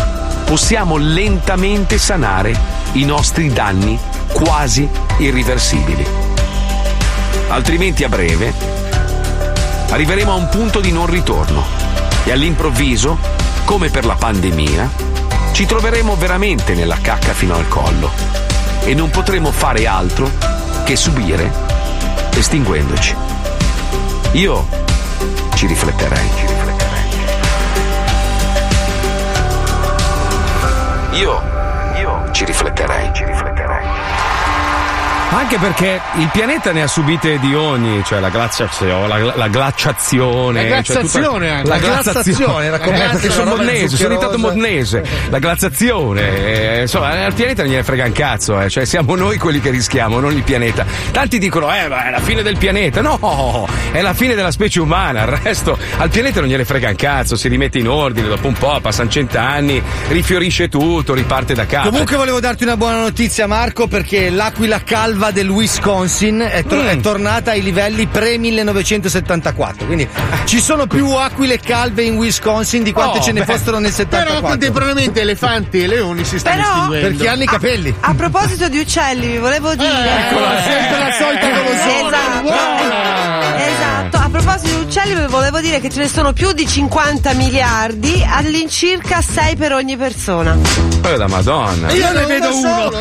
possiamo lentamente sanare i nostri danni quasi irriversibili. Altrimenti a breve arriveremo a un punto di non ritorno e all'improvviso, come per la pandemia, ci troveremo veramente nella cacca fino al collo e non potremo fare altro che subire estinguendoci. Io ci rifletterei. Ci rifletterei. Io, io ci rifletterei. Ci rifletterei. Anche perché il pianeta ne ha subite di ogni, cioè la glaciazione, la, la glaciazione. La cioè tutta- glaciazione anche. La La glaciazione, glaciazione, eh, la perché sono modnese, sono diventato modnese. La glaciazione, eh, insomma, al pianeta non gliene frega un cazzo, eh, cioè siamo noi quelli che rischiamo, non il pianeta. Tanti dicono, eh, ma è la fine del pianeta. No, è la fine della specie umana, il resto al pianeta non gliene frega un cazzo, si rimette in ordine, dopo un po', passano cent'anni, rifiorisce tutto, riparte da capo. Comunque volevo darti una buona notizia Marco perché l'aquila calva del Wisconsin è, to- Mm. è tornata ai livelli pre-1974. Quindi ci sono più aquile calve in Wisconsin di quante Oh, ce ne beh. fossero nel Però 74. contemporaneamente elefanti e leoni si stanno Però- estinguendo. Perché hanno i capelli. A proposito di uccelli, vi volevo dire. Eccola, sempre la solita golosona. Esatto. Proposito di uccelli, vi volevo dire che ce ne sono più di 50 miliardi, all'incirca 6 per ogni persona. Eh, la madonna. Io ne vedo uno.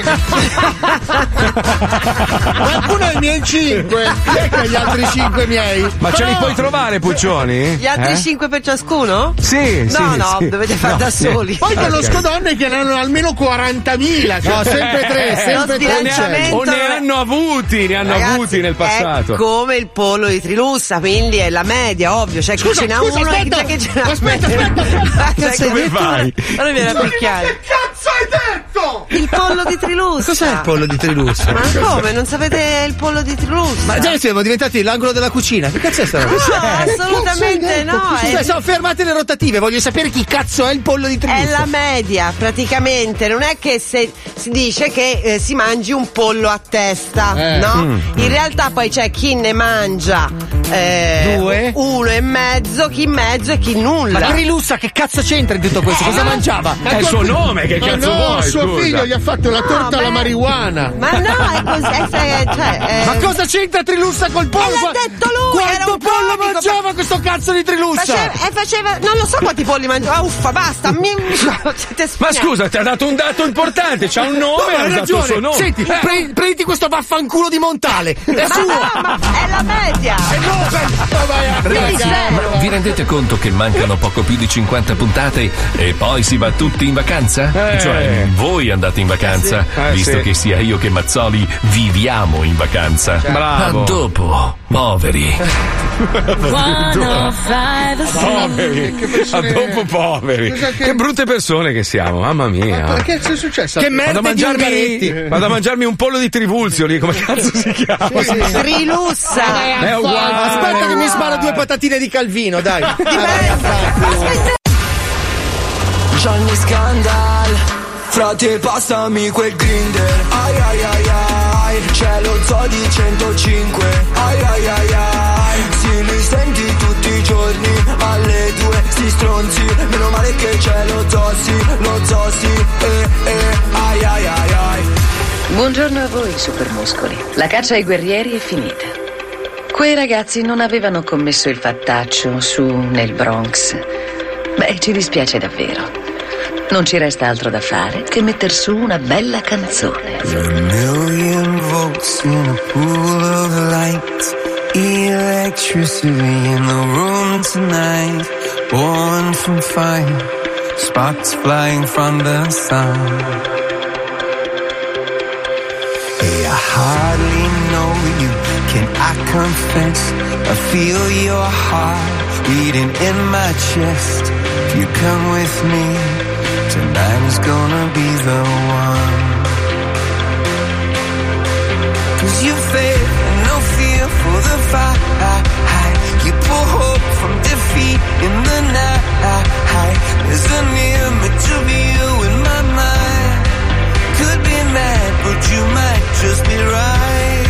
Qualcuno ha i miei cinque. Ecco gli altri 5 miei. Ma ce li Però- puoi trovare, Puccioni? Gli altri Eh? 5 per ciascuno? Sì, sì. No, no, sì. dovete fare No, da sì. soli. Poi Ok. conosco donne che ne hanno almeno 40.000. No, sempre tre, sempre Lo tre. sbilanciamento- O ne hanno avuti, ne hanno Ragazzi, avuti nel passato. È come il pollo di Trilussa, quindi è la media, ovvio. C'è chi Scusa, ce n'ha scusa, uno e aspetta. c'è chi ce n'ha Aspetta, meno. aspetta, Cioè, Cazzo, come fai? Allora viene a picchiare. Che cazzo hai detto? Il pollo di Trilussa. Cos'è il pollo di Trilussa? Ma come? Non sapete il pollo di Trilussa? Ma già siamo diventati l'angolo della cucina. Che cazzo è sta roba? No, assolutamente no. Cioè, È, sono fermate le rotative, voglio sapere chi cazzo è il pollo di è Trilussa. la media, praticamente. Non è che se si dice che eh, si mangi un pollo a testa, Eh. no? In realtà poi c'è chi ne mangia eh, Due. uno e mezzo, chi in mezzo e chi nulla. Ma Trilussa che cazzo c'entra in tutto questo? Cosa mangiava? È il suo nome, che cazzo no, vuoi? suo scusa? figlio gli ha fatto la torta alla marijuana. Ma no, è così. È, è- cioè, eh, Ma cosa c'entra Trilussa col pollo? Eh, l'ha detto lui, Quanto pollo comico, mangiava questo cazzo di Trilussa? Faceva, e faceva. Non lo so quanti polli mangiava. Ah, uffa, basta. Mi, Ma scusa, ti ha dato un dato importante, c'ha un nome, No, ha hai suo ragione. nome. Senti, Eh. prendi, prenditi questo vaffanculo di Montale. È Ma suo. no, ma è la media. Ragazzi, ma vi rendete conto che mancano poco più di 50 puntate e poi si va tutti in vacanza? Eh. Cioè, voi andate in vacanza, sì. Eh, visto sì. che sia io che Mazzoli viviamo in vacanza. Bravo. Ma dopo, poveri. Poveri. A dopo poveri. Che- Che brutte persone che siamo, mamma mia. Ma che è successo? Che Vado a, merda di mangiarmi, vado a mangiarmi un pollo di trivulzio lì, come cazzo si chiama? Trilussa. È uguale. Aspetta che mi spara due patatine di Calvino, dai. Johnny Scandal Frate passami quel grinder Ai ai ai ai C'è lo zoo di 105 Ai ai ai ai Si li senti tutti i giorni Alle due si stronzi Meno male che c'è lo zoo sì Lo zoo sì eh eh Ai ai ai ai Buongiorno a voi, supermuscoli. La caccia ai guerrieri è finita. Quei ragazzi non avevano commesso il fattaccio su nel Bronx. Beh, ci dispiace davvero. Non ci resta altro da fare che metter su una bella canzone. A million volts in a pool of light. Electricity in the room tonight. Born from fire. Sparks flying from the sun. Hey, I hardly know you. Can I confess? I feel your heart beating in my chest. If you come with me, tonight is gonna be the one. Cause you and no fear for the fight. You pull hope from defeat in the night. There's an image of you in my mind. Could be mad, but you might just be right.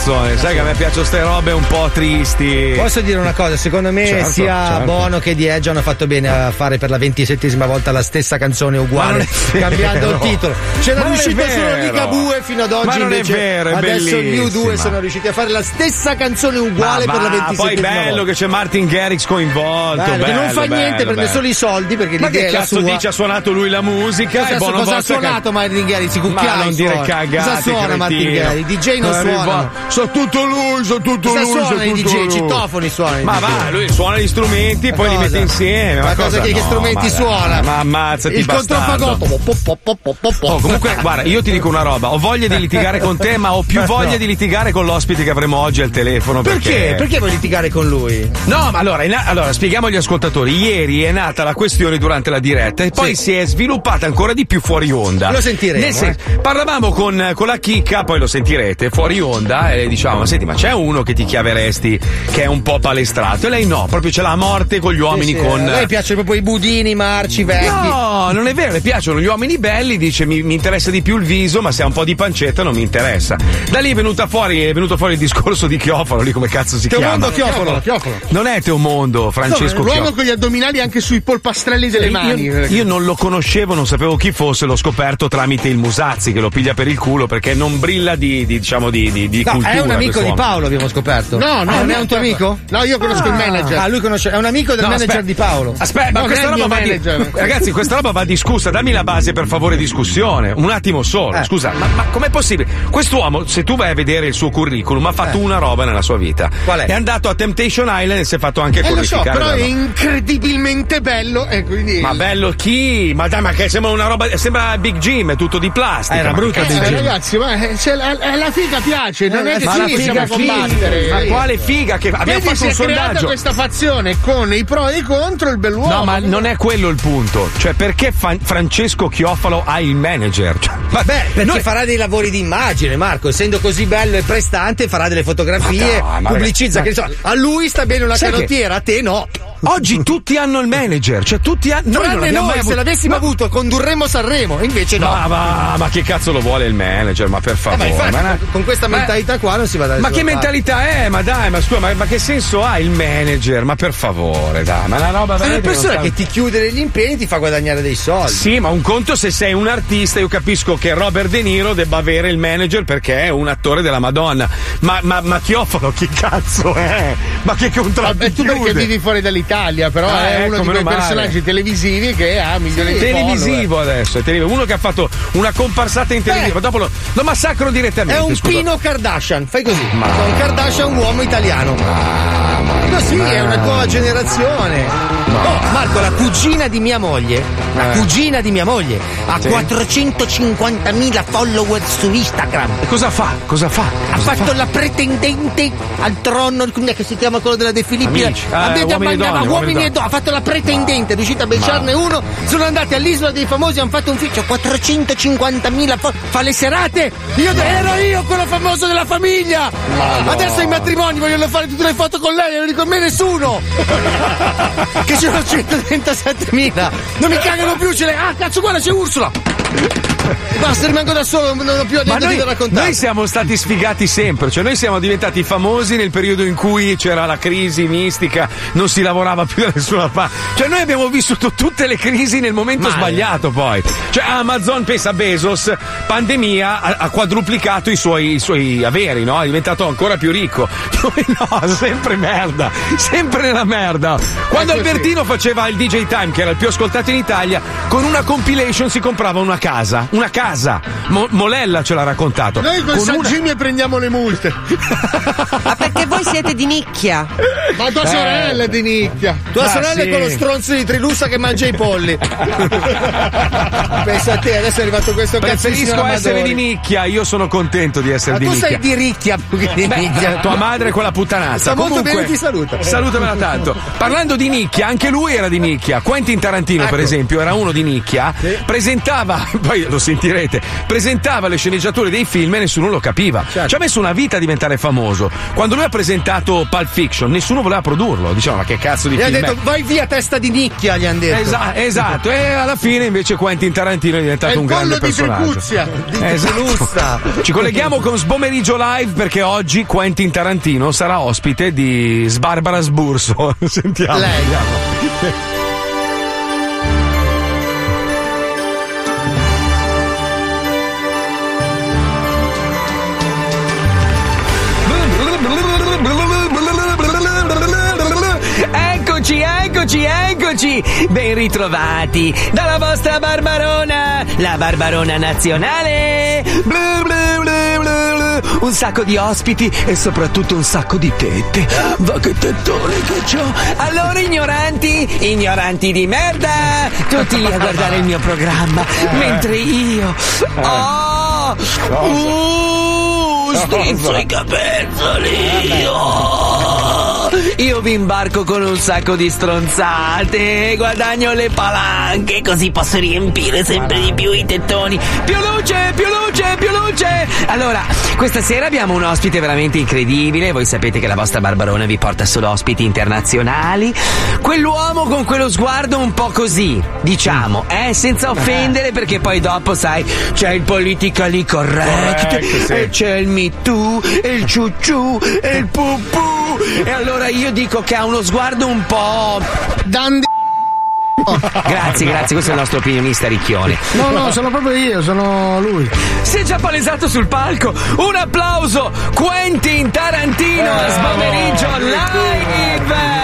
Queste canzoni, sai che a me piacciono ste robe un po' tristi. Posso dire una cosa? Secondo me Certo, sia certo. Bono che di Edge hanno fatto bene a fare per la ventisettesima volta la stessa canzone uguale, cambiando il titolo. C'era Ma riuscito solo vero. Ligabue fino ad oggi. Ma non è vero, è adesso gli U2 bellissima. sono riusciti a fare la stessa canzone uguale Ma per la va, ventisettesima Poi bello volta. che c'è Martin Garrix coinvolto. Bello, che non bello, fa niente, bello, prende bello. solo i soldi perché Ma che cazzo sua. dice? Ha suonato lui la musica Cosa, e Bono cosa ha suonato Martin Garrix? I Ma cucchiai non dire suona. cagate, Cosa suona Martin. Garrix? I DJ non Arriva- suonano. So tutto lui, so tutto Cosa lui, so suonano i DJ? Citofoni suonano i Ma va, lui suona gli strumenti, Ma poi li cosa? mette insieme. Ma, Ma cosa che, che strumenti ma suona? Ma ammazzati, Il controfagotto. Oh, comunque, guarda, io ti dico una roba: ho voglia di litigare con te, ma ho più voglia No. di litigare con l'ospite che avremo oggi al telefono. Perché? Perché? Perché vuoi litigare con lui? No, ma allora, na- allora, spieghiamo agli ascoltatori. Ieri è nata la questione durante la diretta e poi si è sviluppata ancora di più fuori onda. Lo sentiremo, sen- Parlavamo con, con la chicca, poi lo sentirete fuori onda e diciamo: Senti, ma c'è uno che ti chiaveresti che è un po' palestrato? E lei no, proprio ce l'ha a morte con gli uomini Sì, sì, con. A lei piacciono proprio i budini, i marci, vecchi. No, non è vero, le piacciono gli uomini belli, dice mi, mi interessa di più il viso, ma se ha un po' di pancetta non mi interessa. Da lì è venuta fuori, è venuto fuori il discorso di Chiofalo, lì come cazzo si Teomondo chiama? Chiofalo. Chiofalo. Non è Teomondo, Francesco L'uomo Chiofalo. con gli addominali anche sui polpastrelli delle Io- mani. Io, non lo conoscevo, non sapevo chi fosse, l'ho scoperto tramite il Musazzi che lo piglia per il culo perché non brilla di, di, diciamo di, di, di No, cultura. è un amico di. Paolo, abbiamo scoperto. No, no, Ah, non no, è un tuo amico? No, io conosco il manager. Ah, lui conosce, è un amico del No, manager aspetta. di Paolo. Aspetta, ma Non questa roba va di... Ragazzi, questa roba va discussa. Dammi la base, per favore, discussione. Un attimo solo. Eh. Scusa, ma, ma com'è possibile? Quest'uomo, se tu vai a vedere il suo curriculum, ha fatto Eh. una roba nella sua vita. Qual è? È andato a Temptation Island e si è fatto anche Eh, lo so, però è incredibilmente bello e quindi... Ma bello chi? Ma dai, ma che sembra una roba. Sembra Big Jim, è tutto di plastica. Era brutta Eh, cazzo è? ragazzi, ma eh, la, eh, la figa piace, non è che Ma ci possiamo combattere. Ma quale figa? Che abbiamo Vedi, fatto un sondaggio. questa fazione con i pro e i contro il bell'uomo. No, ma non è quello il punto. Cioè, perché Francesco Chiofalo ha il manager? Ma- Beh, perché noi- farà dei lavori di immagine, Marco. Essendo così bello e prestante, farà delle fotografie, Ma dai, ma pubblicizza. ragazzi, Che so, a lui sta bene una Sai che- canottiera, a te no. Oggi tutti hanno il manager, cioè tutti hanno. Noi noi, mai se l'avessimo avuto, condurremmo Sanremo. Invece no. Ma, ma, ma che cazzo lo vuole il manager? Ma per Eh, favore. ma infatti, ma- con questa ma- mentalità qua non si va da Ma che parte. mentalità è? Ma dai, ma scusa, ma, ma che senso ha il manager? Ma per favore, dai, ma una roba È una persona sta- che ti chiude negli impegni e ti fa guadagnare dei soldi. Sì, ma un conto se sei un artista, io capisco che Robert De Niro debba avere il manager perché è un attore della Madonna. Ma, ma, ma Chiofalo, chi cazzo è? Ma che contratto Vabbè, tu perché vivi fuori dall'Italia, però Ah, è ecco, uno di quei male. personaggi televisivi che ha milioni di televisivo adesso, è televisivo. uno che ha fatto una comparsata in televisivo, dopo lo, lo massacro direttamente. È un scusa. Pino Kardashian, fai così. Kardashian un uomo italiano. Così è una nuova generazione. Oh, Marco, la cugina di mia moglie, la Eh. cugina di mia moglie, ha Sì. 450.000 follower su Instagram. E cosa fa? Cosa fa? Ha fatto la pretendente al trono, che si chiama quello della De Filippi? Amici. Eh, detto, donne, uomini e donne, ha fatto la pretendente, è riuscita a becciarne uno. Sono andati all'isola dei famosi, hanno fatto un c'ho 450.000 fo- fa le serate. Io ero io quello famoso della famiglia. Adesso i matrimoni vogliono fare tutte le foto con lei, non dico me nessuno. che ce l'ho 137.000. Non mi cagano più, ce le. Ah, cazzo, guarda, c'è Ursula. Basta, rimango da solo, non ho più Ma niente noi, da raccontare. noi siamo stati sfigati sempre, cioè noi siamo diventati famosi nel periodo in cui c'era la crisi mistica, non si lavorava più da nessuna parte. Cioè noi abbiamo vissuto tutte le crisi nel momento Male. sbagliato poi. Cioè Amazon, pensa Bezos, pandemia, ha, ha quadruplicato i suoi, i suoi averi, no? È diventato ancora più ricco. Noi no, sempre merda, sempre nella merda. Quando. Albertino faceva il DJ Time, che era il più ascoltato in Italia, con una compilation si comprava una casa. Una casa. Mo- Molella ce l'ha raccontato. Noi con, Con San una- Jimmy prendiamo le multe. Ma perché voi siete di nicchia? Ma tua Eh. sorella è di nicchia. Tua Ma sorella sì. è quello stronzo di Trilussa che mangia i polli. Pensa a te, adesso è arrivato questo cazzo Preferisco essere di nicchia, io sono contento di essere Ma di tu nicchia. sei di ricchia più che di Beh, nicchia. tua madre è quella puttanazza. Sta molto Comunque, bene, ti saluta. Salutamela tanto. Parlando di nicchia, anche lui era di nicchia. Quentin Tarantino, per Ecco. esempio, era uno di nicchia. Presentava, poi lo sentirete, presentava le sceneggiature dei film e nessuno lo capiva. Certo. Ci ha messo una vita a diventare famoso. Quando lui ha presentato Pulp Fiction, nessuno voleva produrlo. Diceva, ma che cazzo di Gli ha film è?" detto vai via testa di nicchia, gli hanno detto. Esa- esatto, e alla fine invece Quentin Tarantino è diventato È un grande di personaggio. Precuzia. Di Esatto. Ci colleghiamo con Sbomeriggio Live perché oggi Quentin Tarantino sarà ospite di Sbarbara Sburso. Sentiamo. Lei. vediamo. Eccoci, eccoci! Ben ritrovati dalla vostra Barbarona, la Barbarona nazionale! Blu, blu, blu, blu, blu. Un sacco di ospiti e soprattutto un sacco di tette. Va che tettone che c'ho! Allora, ignoranti, ignoranti di merda! Tutti lì a guardare il mio programma, mentre io. Oh! Uh, strizzo i capezzoli! Oh! Io vi imbarco con un sacco di stronzate, guadagno le palanche, così posso riempire sempre di più i tettoni. Più luce, più luce, più luce! Allora, questa sera abbiamo un ospite veramente incredibile. Voi sapete che la vostra Barbarona vi porta solo ospiti internazionali. Quell'uomo con quello sguardo un po' così, diciamo, eh, senza offendere, perché poi dopo, sai, c'è il politically correct, Correct, sì. e c'è il Me Too, e il ciucciù, e il pupù. E allora io dico che ha uno sguardo un po'. Dandy. Grazie, grazie, questo è il nostro opinionista Ricchione. No, no, sono proprio io, sono lui. Si è già palesato sul palco. Un applauso, Quentin Tarantino a Sbomeriggio live.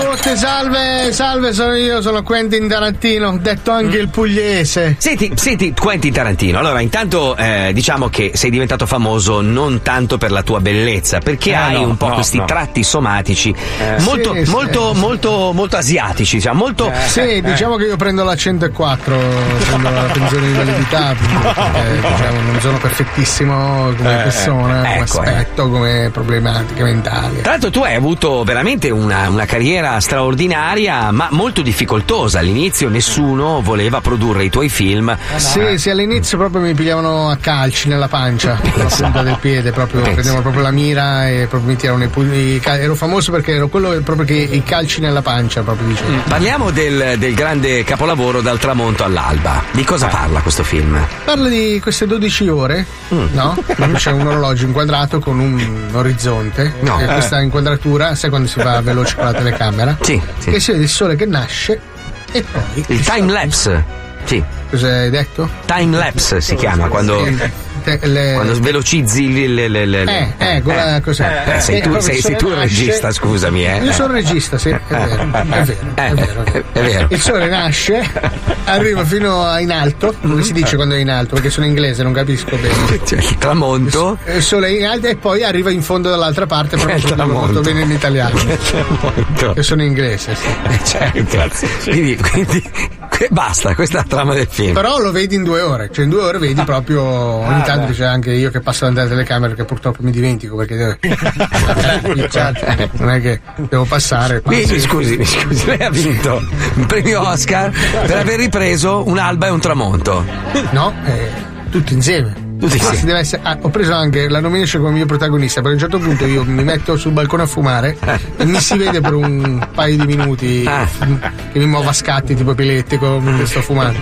Tutti, salve, salve, sono io, sono Quentin Tarantino, detto anche il pugliese. Senti, senti, Quentin Tarantino, allora intanto eh, diciamo che sei diventato famoso non tanto per la tua bellezza, perché Eh, hai no, un po' no, questi no. tratti somatici molto, Sì, sì, molto, sì. molto, molto asiatici, diciamo, molto. Sì, diciamo che io prendo la 104, prendo la pensione di validità, perché diciamo, non sono perfettissimo come Eh, persona, come ecco, aspetto, come problematiche mentali. Tra l'altro tu hai avuto veramente una, una carriera straordinaria, ma molto difficoltosa. All'inizio nessuno voleva produrre i tuoi film. Sì, sì, all'inizio proprio mi pigliavano a calci nella pancia, la punta del piede, proprio prendevano proprio la mira e proprio mi tiravano i pugni. Ero famoso perché ero quello proprio che i calci nella pancia, proprio dicevo. Parliamo del, del grande capolavoro dal tramonto all'alba. Di cosa parla questo film? Parla di queste 12 ore, Mm. no? C'è un orologio inquadrato con un orizzonte. No. E Eh. questa inquadratura, sai quando si va veloce con la telecamera? Sì, sì. Che si vede il sole che nasce e poi. Il time lapse. Sì. Cosa hai detto? Time lapse si chiama quando, Te- le- quando velocizzi le. le, le, le- Eh, eh, quella cos'è? Eh, sei Eh, tu, sei, il sei tu il nasce- regista, scusami, eh. Io sono regista, sì, è vero, è vero, è vero. Eh, è, è vero. Il sole nasce, arriva fino in alto, come si dice quando è in alto, perché sono inglese, non capisco bene. Cioè, il tramonto. Il sole è in alto e poi arriva in fondo dall'altra parte, però il non tramonto. molto bene in italiano. Il. Io sono inglese, sì. Certo. Quindi, quindi que- basta, questa è la trama del film. Però lo vedi in due ore, cioè in due ore vedi proprio ogni tanto c'è anche io che passo davanti alle telecamere che purtroppo mi dimentico perché devo- Eh, certo, non è che devo passare. Quindi, passi. scusi, mi scusi, lei ha vinto un premio Oscar per aver ripreso un'alba e un tramonto. No, eh, tutti insieme. Insieme. deve essere- ah, ho preso anche la nomination come mio protagonista, perché a un certo punto io mi metto sul balcone a fumare e mi si vede per un paio di minuti Ah. che mi muovo a scatti tipo epilettico mentre sto fumando.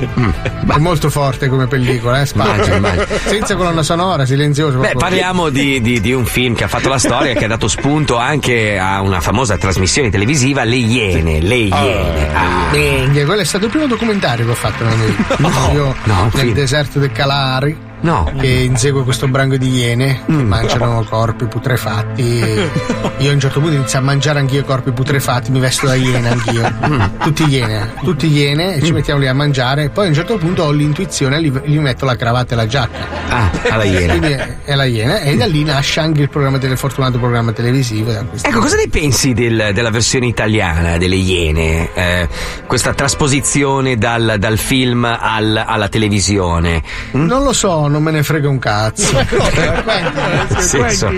È molto forte come pellicola, eh, spazio. Mm. Senza colonna sonora, silenzioso. Beh, parliamo di, di- di un film che ha fatto la storia, che ha dato spunto anche a una famosa trasmissione televisiva, Le Iene. Le Iene. Ah. Minchia, quello è stato il primo documentario che ho fatto nella mia vita. No, io no, nel film. deserto del Calari. No. Che insegue questo branco di iene che mangiano corpi putrefatti. e Io a un certo punto inizio a mangiare anch'io corpi putrefatti, mi vesto da iena anch'io. Tutti iene, tutti iene, e ci mettiamo lì a mangiare. E poi a un certo punto ho l'intuizione, gli, gli metto la cravatta e la giacca. Ah, alla Iena. Quindi è, è la iena. E da lì nasce anche il programma telefortunato programma televisivo. Ecco, cosa ne pensi del- della versione italiana delle Iene? Eh, questa trasposizione dal, dal film al- alla televisione? Non lo so, non me ne frega un cazzo. Nel senso,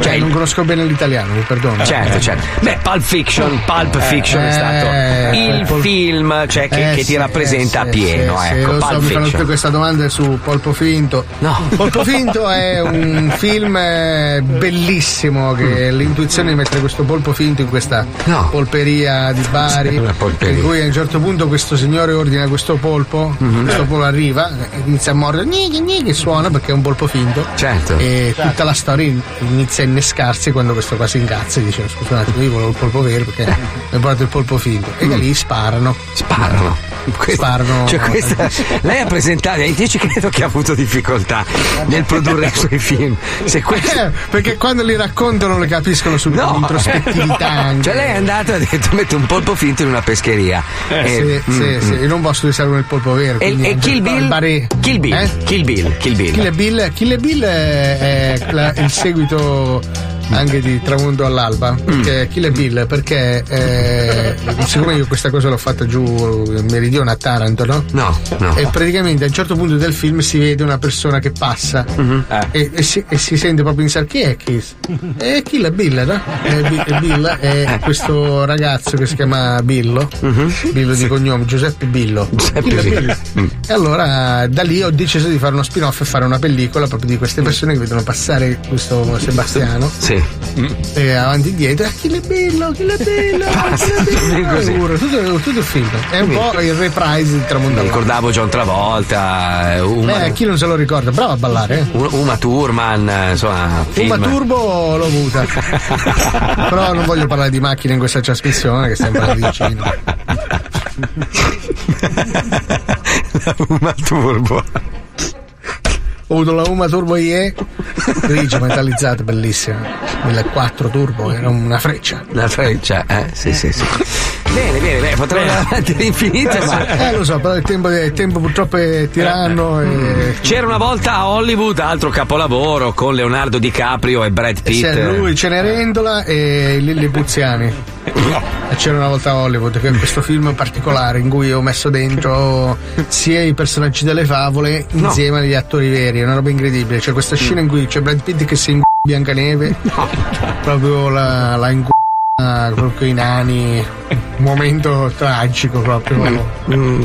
Cioè, non conosco bene l'italiano, mi perdono. Certo, certo. Beh, Pulp Fiction, Pulp Fiction è stato Eh, il Pulp- film cioè, che, Eh, che ti sì, rappresenta eh, a sì, pieno. sì, sì, ecco, lo so, mi fanno tutte Fiction. queste domande su Polpo Finto. No. Polpo Finto è un film eh, bellissimo che l'intuizione di mettere questo polpo finto in questa No. polperia di Bari. Polperia. In cui a un certo punto questo signore ordina questo polpo, Mhm. questo polpo arriva, inizia a mordere, gnighi, gnighi, suona perché è un polpo finto. Certo. E tutta la storia in- inizia a innescarsi quando questo qua si incazza e dice scusa un attimo, io volevo il polpo vero perché mi hai portato il polpo finto. E da lì sparano. Sparano. Questa- Sparano. cioè, questa- lei ha presentato, io ci credo che ha avuto difficoltà nel produrre i suoi film. Questo, Eh, perché quando li raccontano le capiscono subito No. Cioè lei è andata e ha detto metto un polpo finto in una pescheria. Eh, sì, sì, mm, sì, mm. io non posso riservare il polpo vero. E, e Kill Bill? Bari- Kill Bill. Eh? Kill Bill. Kill Bill. Kill Bill, Kill Bill è, è la- il seguito anche di Tramonto all'alba perché Kill Bill perché eh, siccome io questa cosa l'ho fatta giù in meridione a Taranto no? No, no. e praticamente a un certo punto del film si vede una persona che passa e, e si, e si sente proprio in chi è Kiss? è Kill Bill no? E Bi- e Bill è questo ragazzo che si chiama Billo Billo di cognome Giuseppe Billo Kill Billo. Bill. e allora da lì ho deciso di fare uno spin-off e fare una pellicola proprio di queste persone che vedono passare questo Sebastiano Sì. E avanti e indietro ah, chi è bello, chi è bello, chi è bello tutto, tutto film è un po' il reprise di all'alba. ricordavo John Travolta, eh, Uma, Beh, chi non se lo ricorda bravo a ballare eh. Uma Thurman, eh, insomma, film. Uma Turbo l'ho avuta però non voglio parlare di macchine in questa trasmissione che stiamo parlando di cinema La Uma Turbo. Ho avuto la Uma Turbo IE grigia metallizzata bellissima 1004 Turbo era una freccia La freccia, eh? Sì, sì, sì. Bene, bene, bene, potrei andare avanti all'infinito, ma. Eh, lo so, però il tempo, il tempo purtroppo è tiranno. E... C'era una volta a Hollywood, altro capolavoro, con Leonardo DiCaprio e Brad Pitt. C'è lui, Cenerendola e Lilli Puziani. E C'era una volta a Hollywood, che è questo film particolare in cui ho messo dentro sia i personaggi delle favole insieme agli attori veri. È una roba incredibile. C'è questa scena in cui c'è Brad Pitt che si inc- Biancaneve, proprio la, la inc- proprio i nani. Un momento tragico proprio.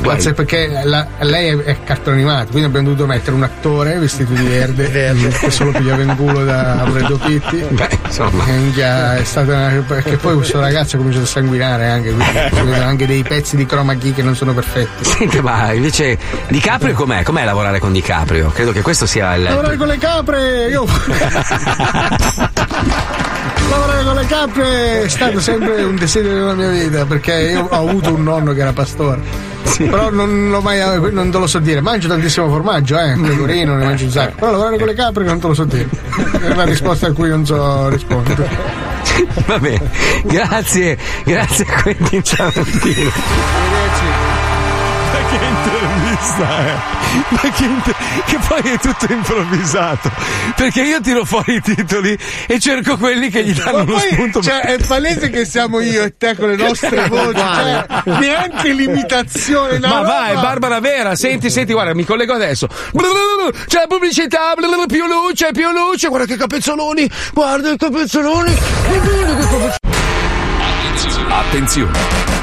Grazie perché la- lei è, è cartone animato, quindi abbiamo dovuto mettere un attore vestito di verde, che solo pigliava in culo da Alfredo Pitti. Beh, insomma. È stata una- perché poi questo ragazzo ha cominciato a sanguinare anche, quindi anche dei pezzi di chroma key che non sono perfetti. Senti, ma invece DiCaprio com'è? Com'è lavorare con DiCaprio? Credo che questo sia il. Lavorare con le capre! Io. Lavorare con le capre è stato sempre un desiderio della mia vita perché io ho avuto un nonno che era pastore. Però non l'ho mai non te lo so dire. Mangio tantissimo formaggio, eh. Pecorino, ne mangio un sacco. Però lavorare con le capre non te lo so dire. È una risposta a cui non so rispondere. Va bene, grazie, grazie a Quentin Tarantino. Ma che intervista è? Ma che, inter- che poi è tutto improvvisato. Perché io tiro fuori i titoli e cerco quelli che gli danno lo spunto. cioè, è palese che siamo io e te con le nostre voci, cioè, neanche l'imitazione. Ma roba- vai, Barbara Vera, senti, senti, guarda, mi collego adesso. C'è la pubblicità, più luce, più luce, guarda che capezzoloni, guarda i capezzoloni. Attenzione!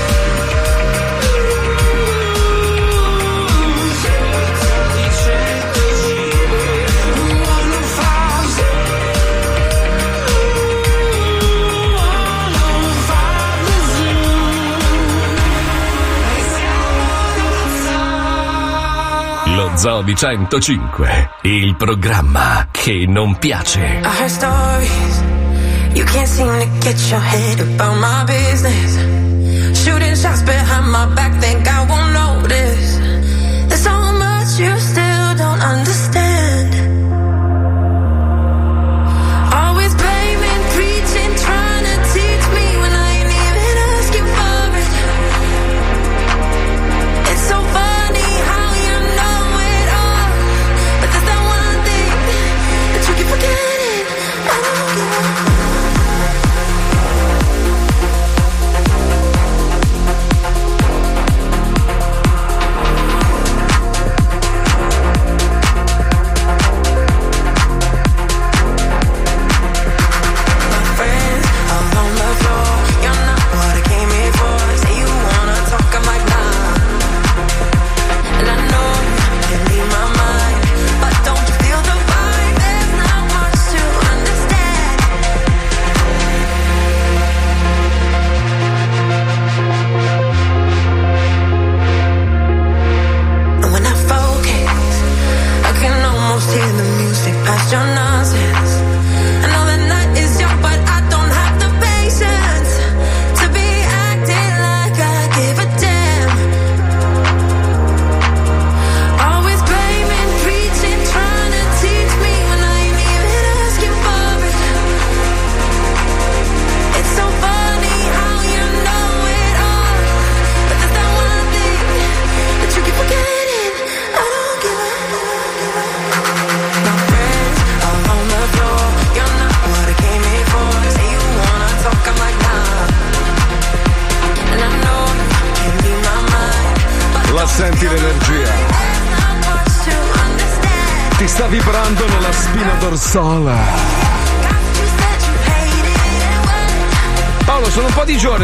di 105, il programma che non piace. I heard stories. You can't seem to get your head about my business. Shooting shots behind my back, think I won't notice. There's so much you still don't understand. you're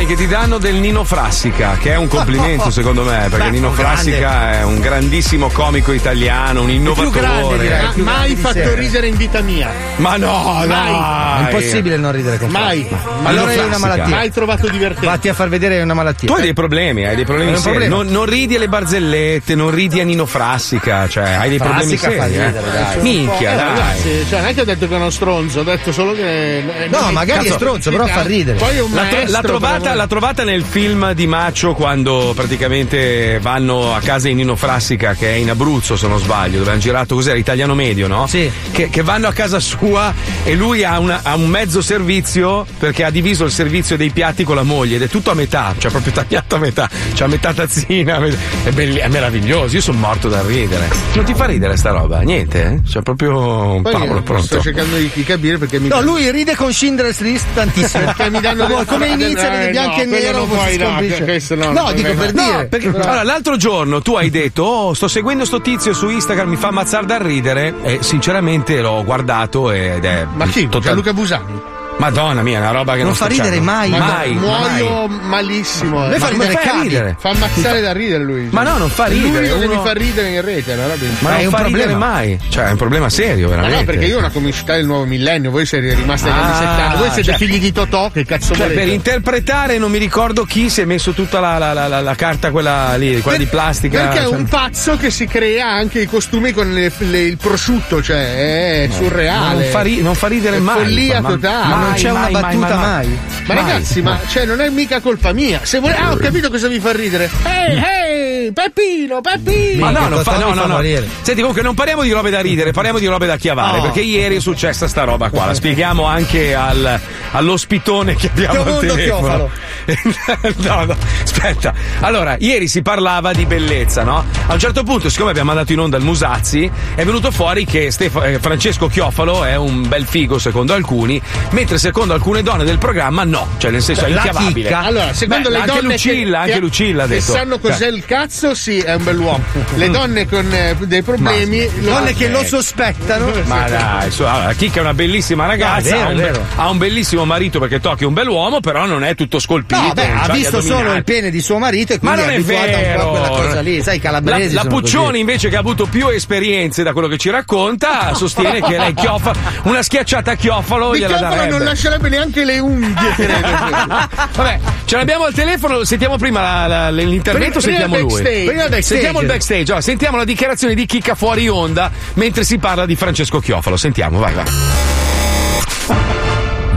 che ti danno del Nino Frassica, che è un complimento secondo me, perché Beh, Nino Frassica grande. è un grandissimo comico italiano, un innovatore. Ma- mai fatto ridere in vita mia. Ma no, Mai. È impossibile non ridere con Mai. Ma Allora hai una malattia. Mai trovato divertente. Vatti a far vedere una malattia. Tu hai dei problemi, hai dei problemi È seri. problema. Non, non ridi alle barzellette, non ridi a Nino Frassica, cioè hai dei problemi Frassica fa seri. eh. ridere, dai. Minchia, Eh, dai. ragazzi, cioè, non è che ho detto che è uno stronzo, ho detto solo che. eh, No, magari è cazzo, stronzo, però fa ridere. Poi è un L'ha, tro- maestro, l'ha trovata, l'ha trovata nel film di Macio quando praticamente vanno a casa di Nino Frassica che è in Abruzzo se non sbaglio dove hanno girato cos'era italiano medio no? Sì. che, che vanno a casa sua e lui ha, una- ha un mezzo servizio perché ha diviso il servizio dei piatti con la moglie ed è tutto a metà cioè proprio tagliato a metà c'ha metà tazzina met- è, belli- è meraviglioso io sono morto da ridere non ti fa ridere sta roba niente eh? cioè proprio Poi Paolo pronto sto cercando di, capire perché mi No, lui ride con Schindler's List tantissimo. Perché mi danno come, inizia nel bianco no, e quello nero non puoi, no, questo no, No, dico per mai. dire. No, perché allora, l'altro giorno tu hai detto: Oh, sto seguendo sto tizio su Instagram, mi fa ammazzare dal ridere. E sinceramente l'ho guardato ed è. Ma chi? total- Gianluca Busani? Madonna mia, è una roba che non, Non fa sto- ridere cioè, mai. Mai. Muoio mai. malissimo. Eh. fa Ma ridere come fai a Capi. ridere? Fa ammazzare da ridere lui. Ma no, non fa ridere, che uno- mi fa ridere in rete, è una roba Ma è non un fa ridere problema. mai. Cioè, è un problema serio, Ma veramente. no, perché io ho una comicità del nuovo millennio, voi siete rimasti negli Ah, anni 70, voi siete cioè- figli di Totò, che cazzo Cioè, volete? per interpretare non mi ricordo chi si è messo tutta la, la- la- la- la carta, quella lì, quella di plastica. Perché è cioè- un pazzo che si crea anche i costumi con le- le- il prosciutto, cioè è surreale. Non fa, ri- non fa ridere È mai. follia ma- totale. Non mai, c'è una mai, battuta mai, mai. Ma ragazzi, ma cioè, non è mica colpa mia. Se vuole... Ah, ho capito cosa vi fa ridere. Ehi, ehi, Peppino, Peppino. Ma no, non fa, no, no, fa no. Senti, comunque non parliamo di robe da ridere, parliamo di robe da chiavare. Oh. Perché ieri è successa sta roba qua. La spieghiamo anche al- all'ospitone che abbiamo al telefono. Chiofalo. no, no, aspetta. Allora, ieri si parlava di bellezza, no? A un certo punto, siccome abbiamo mandato in onda il Musazzi, è venuto fuori che Stef- eh, Francesco Chiofalo è un bel figo secondo alcuni, mentre secondo alcune donne del programma no. Cioè, nel senso, è inchiavabile. Allora, secondo Beh, le anche donne Lucilla, che, anche che- Lucilla ha che detto. sanno cos'è Cioè, il cazzo, sì, è un bell'uomo. Le donne con eh, dei problemi. lo- Donne che lo sospettano. Ma dai, su, allora, Chicca è una bellissima ragazza, è vero, ha, un, è vero. ha un bellissimo marito perché tocchi un bell'uomo, però non è tutto scolpito. No, beh, ha visto solo il pene di suo marito e Ma quindi non è è abituata un po' vero. a quella cosa lì. Sai, i calabresi La, la Puccioni, così. invece, che ha avuto più esperienze da quello che ci racconta, sostiene che lei chiofa, una schiacciata a chiofalo Di gliela Chiofalo darebbe. non lascerebbe neanche le unghie, credo. Vabbè, ce l'abbiamo al telefono, sentiamo prima la- la- l'intervento, Prima- sentiamo prima lui. Backstage. Prima backstage. Sentiamo il backstage, allora, sentiamo la dichiarazione di Chicca fuori onda mentre si parla di Francesco Chiofalo. Sentiamo, vai, vai.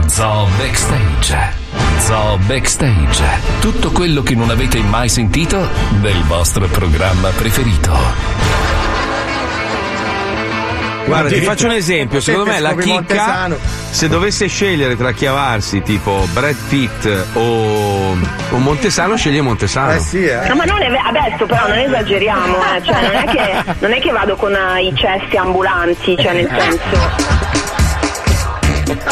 Zoo Backstage. Zoo Backstage. Tutto quello che non avete mai sentito del vostro programma preferito. Guarda, ti faccio un esempio. Secondo me la chicca, se dovesse scegliere tra chiavarsi tipo Brad Pitt o, o Montesano, sceglie Montesano. Eh sì, eh. No, ma non è adesso però non esageriamo, eh. cioè, non, è che, non è che vado con eh, i cessi ambulanti, cioè nel senso.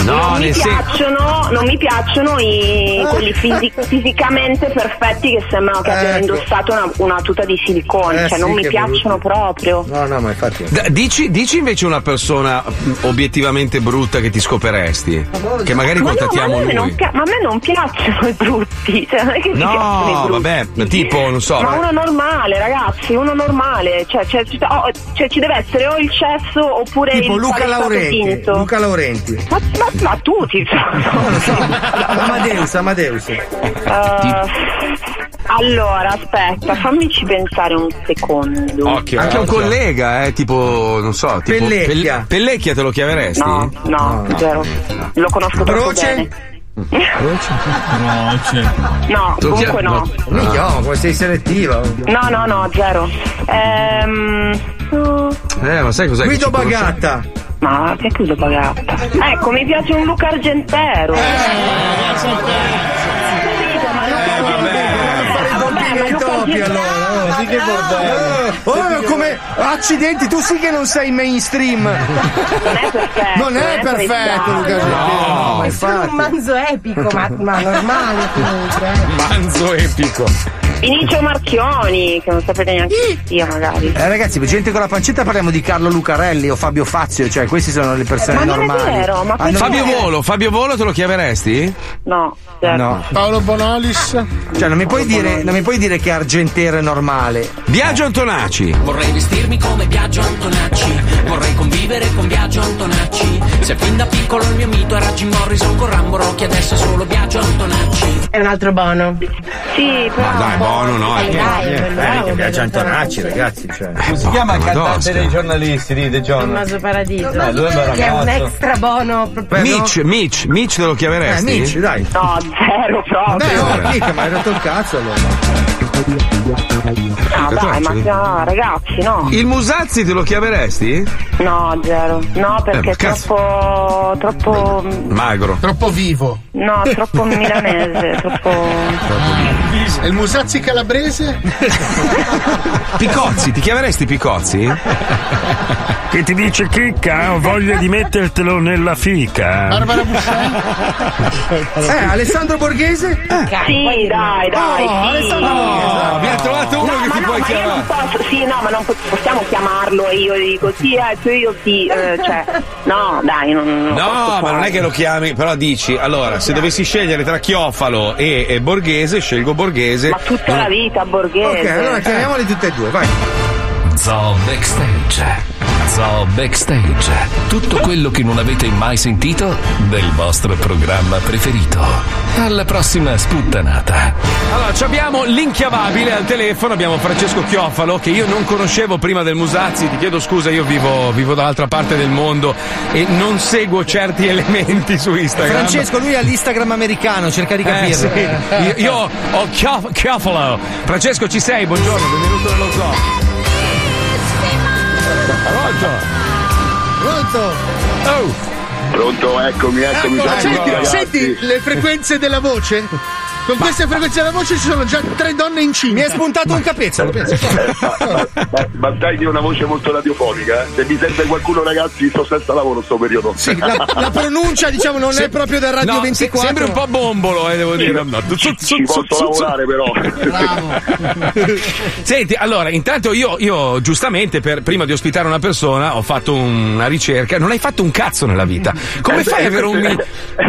No, non, mi piacciono, non mi piacciono i, quelli fisi- fisicamente perfetti che sembrano che abbiano Ecco. indossato una, una tuta di silicone, Eh cioè sì, non mi piacciono proprio. No, no, ma infatti. D- Dici, dici invece una persona mh, obiettivamente brutta che ti scoperesti? Che magari Ma no, ma a, contattiamo me lui. non pia- ma a me non piacciono i brutti, cioè non è che mi piacciono i No, brutti. vabbè, tipo, non so. Ma uno normale, ragazzi, uno normale, cioè, cioè, ci- oh, cioè, ci deve essere o il cesso oppure Tipo il Luca Laurenti. Luca Laurenti. Ma, ma, ma tutti, so. Amadeus, Amadeus. Eh, allora, aspetta, fammici pensare un secondo. Occhio, anche un collega, eh, tipo, non so, tipo Pellecchia. Pel- Pellecchia te lo chiaveresti? No, no, zero. Lo conosco troppo Croce? bene. No, comunque no. Minchia, come sei selettiva. No, no, no, zero. Ehm. Eh, ma sai cos'è? Guido ci conosce- Bagatta. Ma che chiudo pagata? Ecco, mi piace un Luca Argentero. Fare i topi allora. Oh, sì che bordello. Oh, come accidenti, tu sì che non sei mainstream. Non è perfetto. Non è eh, perfetto. Luca Argentino. No, ma È solo un manzo epico, ma, ma normale comunque. eh. Manzo epico. Vinicio Marchioni, che non sapete neanche chi sia magari. Eh, ragazzi, per gente con la pancetta parliamo di Carlo Lucarelli o Fabio Fazio, cioè questi sono le persone Ma non è normali. vero, ma Ah, Fabio eh, Volo, Fabio Volo te lo chiameresti? No, certo. No. Paolo Bonolis. Cioè, non mi puoi dire, non mi puoi dire che Argentero è normale. Biagio Antonacci. Vorrei vestirmi come Biagio Antonacci, vorrei convivere con Biagio Antonacci. Se fin da piccolo il mio mito era Jim Morrison con Rambo Rocky, adesso è solo Biagio Antonacci. Un altro bono. Sì, però. Ma dai, buono, no? Eh, eh. dai, è bravo, Biagio Biagio Antonacci, ragazzi, cioè. Come si chiama il cantante dei giornalisti di The John? Tommaso Paradiso. Eh, lui è un che è un extra bono. proprio- Mitch, Mitch, Mitch te lo Eh, chiameresti? Mitch, dai. No, zero proprio. Beh, Allora. mica, ma hai rotto il cazzo allora. No, dai, ma no, ragazzi, no. Il Musazzi te lo chiameresti? No, zero. No, perché Eh, è cazzo. troppo. troppo. Magro. Troppo vivo. No, troppo milanese, troppo. E il Musazzi calabrese? Picozzi, ti chiameresti Picozzi? Che ti dice chicca? Ho voglia di mettertelo nella fica. Barbara Buscemi? Eh, Alessandro Borghese? Sì, dai, dai. Oh, sì. Alessandro Oh, abbiamo trovato uno No, che ti no, puoi chiamare. posso, sì, no, ma non po- possiamo chiamarlo e io gli dico sì, eh, cioè io sì, eh, cioè, no, dai, non, non No, ma non è che lo chiami, però dici, allora, se dovessi scegliere tra Chiofalo e, e Borghese, scelgo Borghese. Ma tutta la vita, Borghese. Ok, allora chiamiamoli tutte e due, vai. Zoo Backstage. Zoo Backstage. Tutto quello che non avete mai sentito del vostro programma preferito. Alla prossima sputtanata. Allora, ci abbiamo l'inchiavabile al telefono, abbiamo Francesco Chiofalo, che io non conoscevo prima del Musazzi, ti chiedo scusa, io vivo, vivo dall'altra parte del mondo e non seguo certi elementi su Instagram. Francesco, lui ha l'Instagram americano, cerca di Eh, capirlo. sì. Io, io ho Chiof- Chiofalo. Francesco, ci sei? Buongiorno, benvenuto nello zoo. Pronto? Pronto? Oh! Pronto, eccomi, eccomi. Ecco, senti, senti le frequenze della voce? Con queste frequenze della voce ci sono già tre donne incinte. Mi è spuntato un capezzolo, pensa. Ma, ma dai di una voce molto radiofonica, eh? Se mi sente qualcuno, ragazzi, sto senza lavoro sto periodo. Sì, la, la pronuncia, diciamo, non è proprio del Radio no, 24. se- sembri un po' bombolo, eh, devo dire. No, Ci, ci posso lavorare, però. Senti, allora, intanto io, io giustamente, per- prima di ospitare una persona, ho fatto una ricerca. Non hai fatto un cazzo nella vita. Come Eh, fai, beh, ad avere un, mi-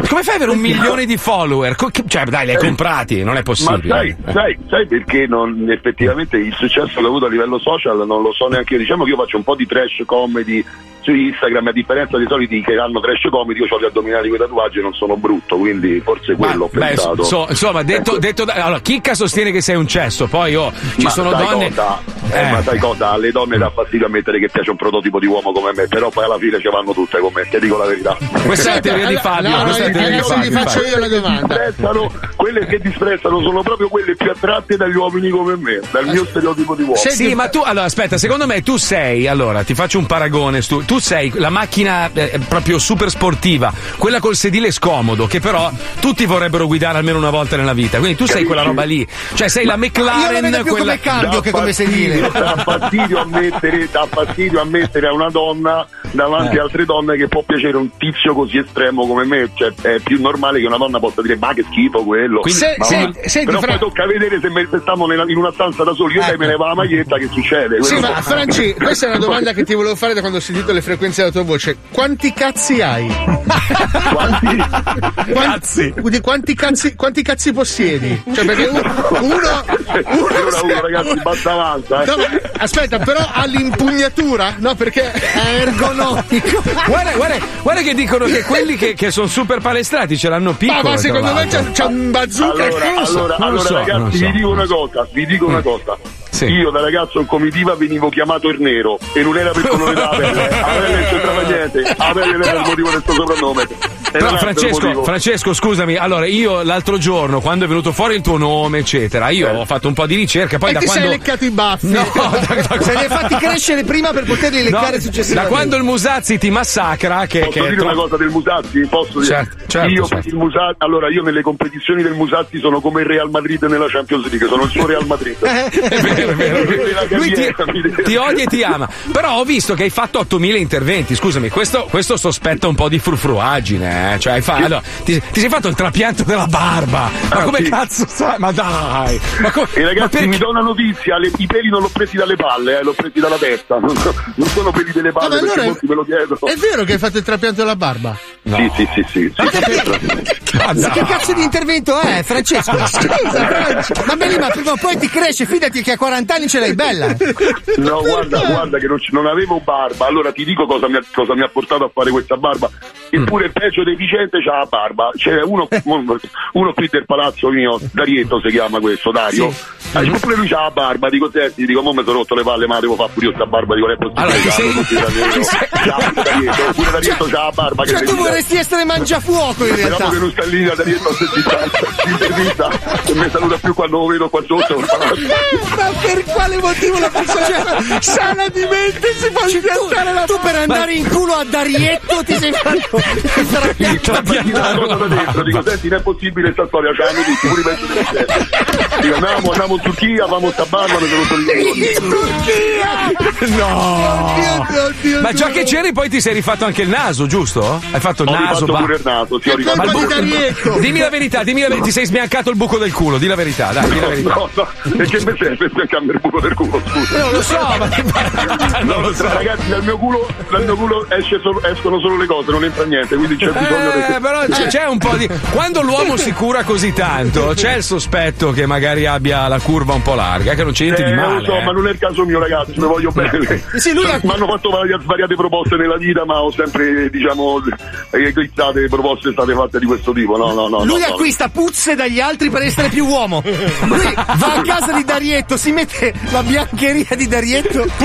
come fai ad avere un milione di follower? Co- che- cioè, dai, li hai comprati, non è Ma possibile. sai, sai, sai perché non, effettivamente il successo che ho avuto a livello social non lo so neanche io. Diciamo che io faccio un po' di trash comedy su Instagram, a differenza dei soliti che hanno trash comedy, io ho gli addominali con i tatuaggi e non sono brutto, quindi forse quello ho Beh, pensato. so- insomma, detto, detto da- allora, Chicca sostiene che sei un cesso, poi oh, ci ma sono donne. cosa? Eh, Eh. Ma sai cosa? Alle donne dà fastidio ammettere che piace un prototipo di uomo come me, però poi alla fine ci vanno tutte con me, ti dico la verità. Questa è la teoria di Fabio. no, questa è la no, teoria di adesso Fabio. ti faccio infatti. io la domanda. Disprezzano, quelle che disprezzano sono proprio quelle più attratte dagli uomini come me, dal mio stereotipo di uomo. Sì, ma tu, allora, aspetta, secondo me tu sei, allora, ti faccio un paragone, stu- tu sei la macchina eh, proprio super sportiva, quella col sedile scomodo, che però tutti vorrebbero guidare almeno una volta nella vita, quindi tu sei quella roba lì, cioè sei la Io lo McLaren, vedo più quella... come cambio che come sedile. Dà fastidio ammettere, dà fastidio ammettere a una donna davanti Eh. a altre donne che può piacere un tizio così estremo come me. Cioè, è più normale che una donna possa dire ma che schifo quello. Quindi- Se- Ma- senti- senti, però Fra- poi tocca vedere se se stiamo in una stanza da soli, io dai me ne va la maglietta, che succede? Sì, ma Franci, questa è una domanda che ti volevo fare da quando ho sentito le frequenze della tua voce. Quanti cazzi hai? Quanti? Cazzi. Di quanti cazzi, quanti cazzi possiedi? Cioè, perché uno. uno, Uno a uno, ragazzi, basta avanza. eh. No, ma aspetta, però ha l'impugnatura? No, perché è ergonomico. Guarda, guarda, guarda che dicono che quelli che, che sono super palestrati ce l'hanno Ma, piccolo. ma tra secondo me c'è, c'è un bazooka Allora, allora, allora, so, ragazzi, so. vi dico una cosa, vi dico una cosa. Sì. Io da ragazzo in comitiva venivo chiamato il nero e non era per colore della pelle, a me non c'entrava niente, a me non era il motivo del suo soprannome. E Però Francesco. Francesco, scusami, allora io l'altro giorno, quando è venuto fuori il tuo nome, eccetera, io ho fatto un po' di ricerca, poi e da ti quando. sei leccato i baffi. No, da- da- Se li hai fatti crescere prima per poterli leccare No, successivamente. da quando il Musazzi ti massacra, che, Posso che dire troppo- una cosa del Musazzi? Posso dire? Certo, certo, io, certo. Il Musazzi, allora, io nelle competizioni del Musazzi sono come il Real Madrid nella Champions League, sono il suo Real Madrid. È vero, è vero. Lui ti, ti odia e ti ama. Però ho visto che hai fatto 8000 interventi. Scusami, questo, questo sospetta un po' di frufruagine, eh. Cioè, hai fa- allora, ti, ti sei fatto il trapianto della barba. Ma Ah, come sì. cazzo sai? Ma dai! Ma co- E ma ragazzi, perché- mi do una notizia: le- i peli non l'ho presi dalle palle, eh, l'ho presi dalla testa. Non, non sono peli delle palle Ma perché allora è- molti me lo chiedono. È vero che hai fatto il trapianto della barba? Sì, sì, sì, sì. sì. Ma Ma che cazzo di intervento è, Francesco? Scusa, Francesco. Ma bene, ma prima o poi ti cresce, fidati che a 40 anni ce l'hai bella. No, guarda, guarda che non, non avevo barba. Allora ti dico cosa mi, ha, cosa mi ha portato a fare questa barba. Eppure il peggio deficiente c'ha la barba. C'è uno, uno qui del palazzo mio, Darietto si chiama questo, Dario. Ah, dico, pure lui c'ha la barba, dico senti, dico, mo mi sono rotto le palle, ma devo fare pure io sta barba, dico, non è possibile. Allora, c'ha, sei- così, Darietto. C'ha pure Darietto, pure Darietto c'ha la barba. che Cioè, tu vorresti essere mangiafuoco in realtà. Speriamo che non sta in linea Darietto a l'intervista e mi saluta più quando lo vedo qua sotto. Ma per quale motivo la persona sana di mente si fa impiantare la Tu per andare in culo a Darietto ti sei fatto da dentro, dico, senti, non è possibile sta storia, ce l'hanno tutti, pure i pezzi del. Dico, andiamo, andiamo in Turchia, famo sta barba, mi sono rotto i No! Ma già che c'eri, poi ti sei rifatto anche il naso, giusto? Hai fatto il Ho naso. ba- pure il naso, sì, ho rifatto Ma il pure buco- il naso. Dimmi la verità, dimmi la verità, ti sei sbiancato il buco del culo, di la verità, dai, di la verità. No, no, perché mi serve per cambiare il buco del culo, scusa. Non lo so, ma non lo so. Ragazzi, dal mio culo, dal mio culo esce solo- escono solo le cose, non entra niente, quindi c'è bisogno Eh, di... però c'è, c'è un po' di. Quando l'uomo si cura così tanto, c'è il sospetto che magari abbia la curva un po' larga, che non c'è niente Eh, di lo male. so, eh. ma non è il caso mio, ragazzi, mi voglio bene. Sì, lui ha- Mi hanno fatto varia- svariate proposte nella vita, ma ho sempre, diciamo, eclissate proposte state fatte di questo tipo. No, no, no. Lui no, no. acquista puzze dagli altri per essere più uomo. Lui va a casa di Darietto, si mette la biancheria di Darietto.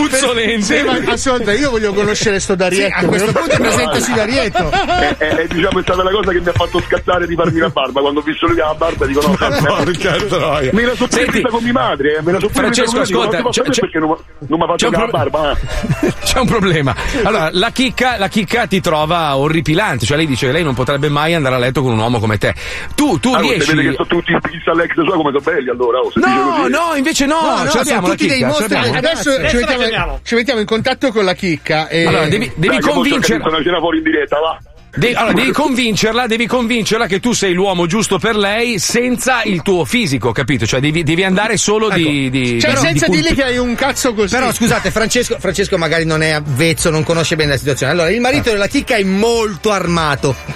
Sì, ma ascolta, io voglio conoscere sto Darietto. Sì, a questo punto presentaci Darietto. È, è- è, diciamo, è stata la cosa che mi ha fatto scattare di farmi la barba. Quando ho visto lui che ha la barba, dico no, Porca troia. Me la sono Senti, presa con mia madre, eh, me la sono Francesco, ascolta, dico, c'è- c'è- perché non, non mi fatto un la pro- barba? eh? C'è un problema. Allora, la chicca, la chicca ti trova orripilante, cioè lei dice che lei non potrebbe mai andare a letto con un uomo come te. Tu, tu Ah, non si riesci. vede che sono tutti in pizza all'ex sua come sono belli allora. oh, No, no, invece no, No, no, ce l'abbiamo sono la tutti dei chicca, ce mostri. Adesso Adesso ci mettiamo, ci mettiamo in contatto con la chicca. E... Allora, devi, devi Dai, convincere. cercare di fare una cena fuori in diretta, va. Devi, allora, devi convincerla, devi convincerla che tu sei l'uomo giusto per lei senza il tuo fisico, capito? Cioè devi, devi andare solo di, di. Cioè, di- senza di dirgli che hai un cazzo così. Però scusate, Francesco, Francesco magari non è avvezzo, non conosce bene la situazione. Allora, il marito della chicca è molto armato.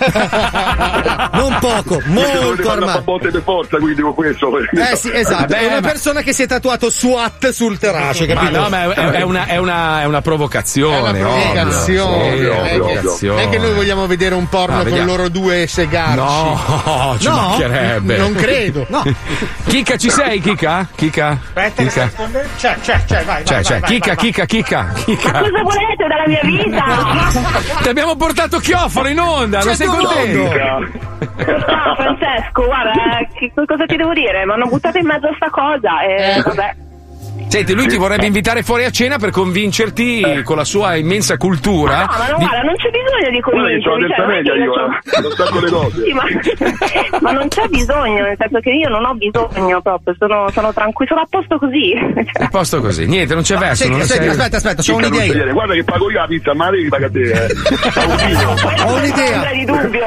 non poco, molto armato. botte per forza, quindi dico questo. Eh sì, esatto. Vabbè, è una ma- persona che si è tatuato SWAT sul terace, Ma capito? no, ma è, è una, è, una, è una provocazione. È una provocazione. ovvio. Che- provocazione. non è che noi vogliamo vedere un porno Ah, con loro due segarci. No, ci No? mancherebbe. Non credo. No. Chicca, ci sei, Chicca? Chicca? Aspetta, rispondendo. C'è, c'è, c'è, vai, Cioè, vai, cioè, vai, chicca, vai, chicca, chicca, chicca. Cosa volete dalla mia vita? Ti abbiamo portato chioforo in onda, non sei Certo, contento? No, Francesco, guarda, eh, che- cosa ti devo dire? Mi hanno buttato in mezzo a sta cosa e vabbè. Senti, lui ti vorrebbe invitare fuori a cena per convincerti con la sua immensa cultura. No, ma no, di- guarda, non c'è bisogno di che convincermi. cioè, media che io, c'ho- eh. Sì, ma, ma non c'è bisogno, nel senso che io non ho bisogno proprio, sono, sono tranquillo, sono a posto così. A posto così, niente, non c'è verso. senti, non senti, sei- aspetta, aspetta, c'ho non un'idea io. Guarda che pago io la pizza, ma devi pagare te, eh. Ho un'idea. Di dubbio.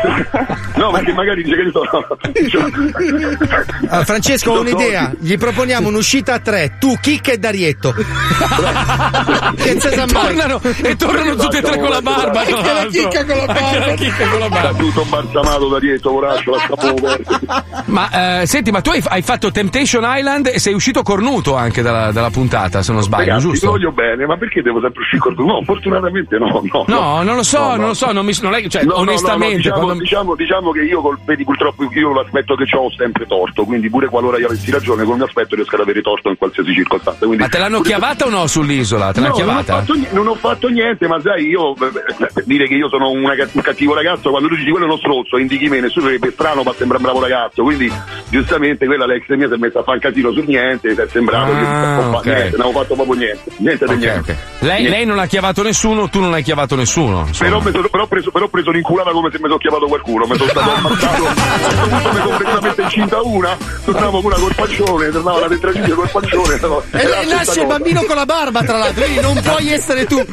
No, perché magari dice che sono. Ah, Francesco, ho un'idea. Gli proponiamo un'uscita a tre, tu, Chicca e Darietto. che E tornano, e tornano tutti e tre con la barba. Anche la chicca con la barba. la chicca con la barba. Tutto balsamato da dietro, poraccio, la Ma eh, senti, ma tu hai, hai fatto Temptation Island e sei uscito cornuto anche dalla, dalla puntata, se non sbaglio, Ragazzi, ti giusto? voglio bene, ma perché devo sempre uscire con tu? No, fortunatamente no, no. No, non lo so, No, no. non lo so, non mi, non è, cioè, No, no, no, no, onestamente, diciamo, quando- diciamo, diciamo che io col, vedi purtroppo io l'aspetto che ho ho sempre torto, quindi pure qualora io avessi ragione con il mio aspetto riesco ad avere torto in qualsiasi circostanza. Quindi ma te l'hanno chiavata o no sull'isola? Te l'hanno No, non ho, fatto, non ho fatto niente, ma sai, io eh, beh, per dire che io sono una un cattivo ragazzo, quando tu dici quello è uno strozzo, indichi me, nessuno sarebbe strano, ma sembra un bravo ragazzo. Quindi, giustamente, quella l'ex mia si è messa a fare un casino su niente, si è sembrato che Ah, non ho ok. fatto niente, non ho fatto proprio niente. Niente di Ok, niente. ok. Lei, Niente. lei non ha chiavato nessuno, tu non hai chiavato nessuno. Però, sono, però, ho preso, però preso l'inculata come se mi sono chiamato qualcuno, mi sono stato ammazzato, a questo punto mi sono completamente incinta una, tornavo una col pancione, tornava la tetracidio col pancione. no. E E nasce il bambino con la barba, tra l'altro, quindi non puoi essere tu.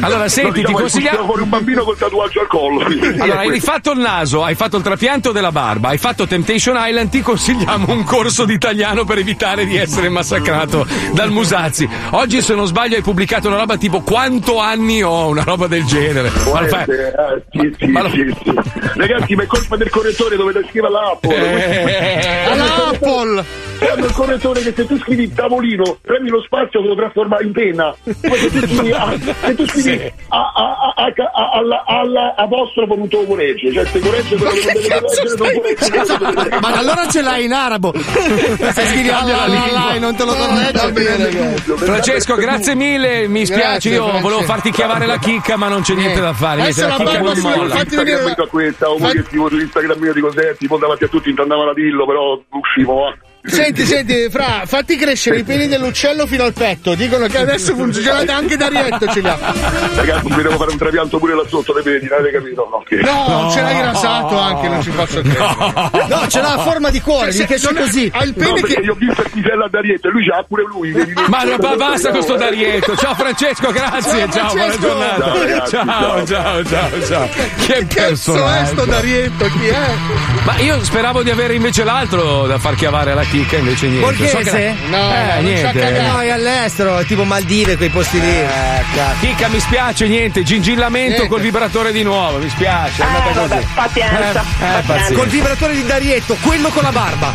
Allora, senti, ti consigliamo. fuori un bambino col tatuaggio al collo. Allora, hai rifatto il naso, hai fatto il trapianto della barba, hai fatto Temptation Island, ti consigliamo un corso di italiano per evitare di essere massacrato dal Musazzi. Oggi, se non sbaglio, hai pubblicato una roba tipo quanto anni ho, una roba del genere. Ma lo fai- eh, sì, sì, sì, sì. Ragazzi, ma è colpa del correttore dovete scrivere all'Apple. All'Apple! Hanno il correttore che se tu scrivi tavolino, prendi lo spazio lo trasforma in penna. Poi se tu scrivi, a, se tu scrivi a, a, a, a, a, alla, alla apostrofo non te lo corregge. Cioè se corregge quello che deve leggere non. Ma allora ce l'hai in arabo. Se scrivi Allah, Allah e non te lo corregge. Francesco, grazie mille. Mi spiace, Grazie, io volevo farti chiavare la chicca, ma non c'è niente da fare. Niente, la chicca non molla. Instagram a questa, o che scrivo sull'Instagram di cos'è, tipo davanti a tutti intendavano a dirlo, però uscivo. Senti, senti, Fra, fatti crescere i peli dell'uccello fino al petto. Dicono che adesso funziona anche Darietto ce li ha. Ragazzi, mi devo fare un trapianto pure là sotto, le vedi, non avete capito? No, che- No, ce l'hai rasato anche, non ci posso credere. No, ce l'ha a forma di cuore, Cioè, che se- così. Ha il No, pene perché che. io ho visto il pisello a Darietto e lui c'ha pure lui. Ma no, basta con sto Darietto. Ciao Francesco, grazie. Ciao, Ciao, buona Francesco. giornata. Ciao, ragazzi, ciao, ciao, ciao, ciao. Che Cazzo è sto Darietto? Chi è? Ma io speravo di avere invece l'altro da far chiavare la chicca, invece niente. So che- Borghese? eh, niente. No, è all'estero, tipo Maldive, quei posti lì. Eh, mi spiace, niente. Gingillamento Niente. col vibratore di nuovo. Mi spiace. È andata così. vabbè, pazienza, Eh, eh, pazienza. Col vibratore di Darietto, quello con la barba.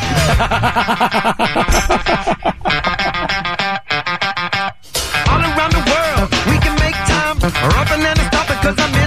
All around the world, we can make time. Rubbing and stopping cause I'm in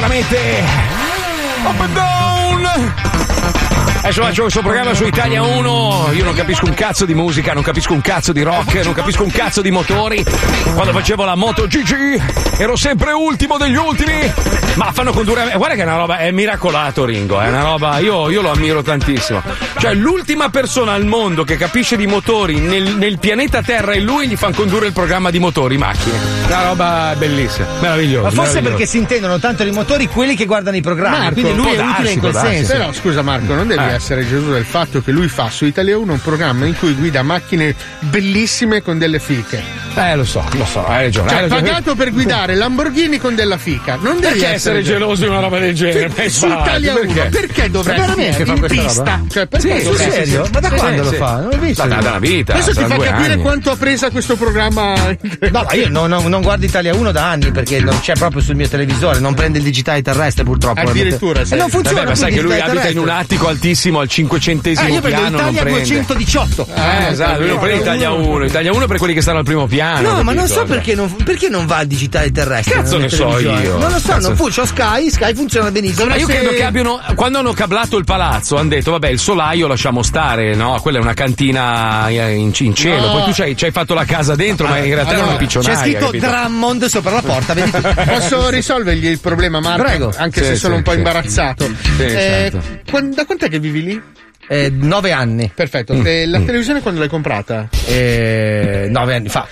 veramente Adesso faccio questo programma su Italia 1. Io non capisco un cazzo di musica, non capisco un cazzo di rock, non capisco un cazzo di motori. Quando facevo la Moto GG ero sempre ultimo degli ultimi. Ma fanno condurre a me. Guarda che è una roba, è miracolato Ringo, è una roba, io, io lo ammiro tantissimo. Cioè, l'ultima persona al mondo che capisce di motori nel, nel pianeta Terra e lui gli fanno condurre il programma di motori, macchine. Una roba bellissima, meravigliosa. Ma forse perché si intendono tanto i motori quelli che guardano i programmi. Marco, quindi lui è utile darsi, in quel darsi. senso. Però scusa Marco, non devi Eh. Essere Gesù del fatto che lui fa su Italia 1 un programma in cui guida macchine bellissime con delle fiche. Eh, lo so, lo so, hai ragione. Cioè, hai ragione. pagato per guidare Lamborghini con della fica. Non devi Perché essere geloso di una roba del genere? Ma su Italia 1 perché? perché, dovresti Veramente in questa pista? roba? Cioè, perché Sì, sul serio? Ma da Sì, quando lo sì. fa? Non l'ho visto. Da, da, vita. Adesso ti fa capire anni. quanto ha presa questo programma. No, ma io non, non- non guardo Italia 1 da anni perché non c'è proprio sul mio televisore, non prende il digitale terrestre purtroppo. Addirittura, E sì. non funziona. Vabbè, ma sai che lui abita in un attico altissimo al cinquecentesimo Eh, io vedo piano, non Italia prende. 218. Eh, esatto, lui non prende Italia 1. Italia 1 per quelli che stanno al primo piano. Italiano. No, ma non so perché non, perché non va al digitale terrestre. Cazzo ne so io. Non lo so, Cazzo- non fu, c'ho Sky, Sky funziona benissimo. Ma io Se- credo che abbiano, quando hanno cablato il palazzo, hanno detto: Vabbè, il solaio lasciamo stare, no? Quella è una cantina eh, in, in cielo. No. Poi tu ci hai, ci hai fatto la casa dentro, ma in realtà è Allora, una piccionaia. c'è scritto capito? Drummond sopra la porta. Posso risolvergli il problema, Marco? Prego. Anche Sì, se sono sì, un po' sì. imbarazzato. Sì, Eh, certo. da quant'è che vivi lì? Eh, nove anni. Perfetto. Mm. La televisione quando l'hai comprata? Eh, nove anni fa.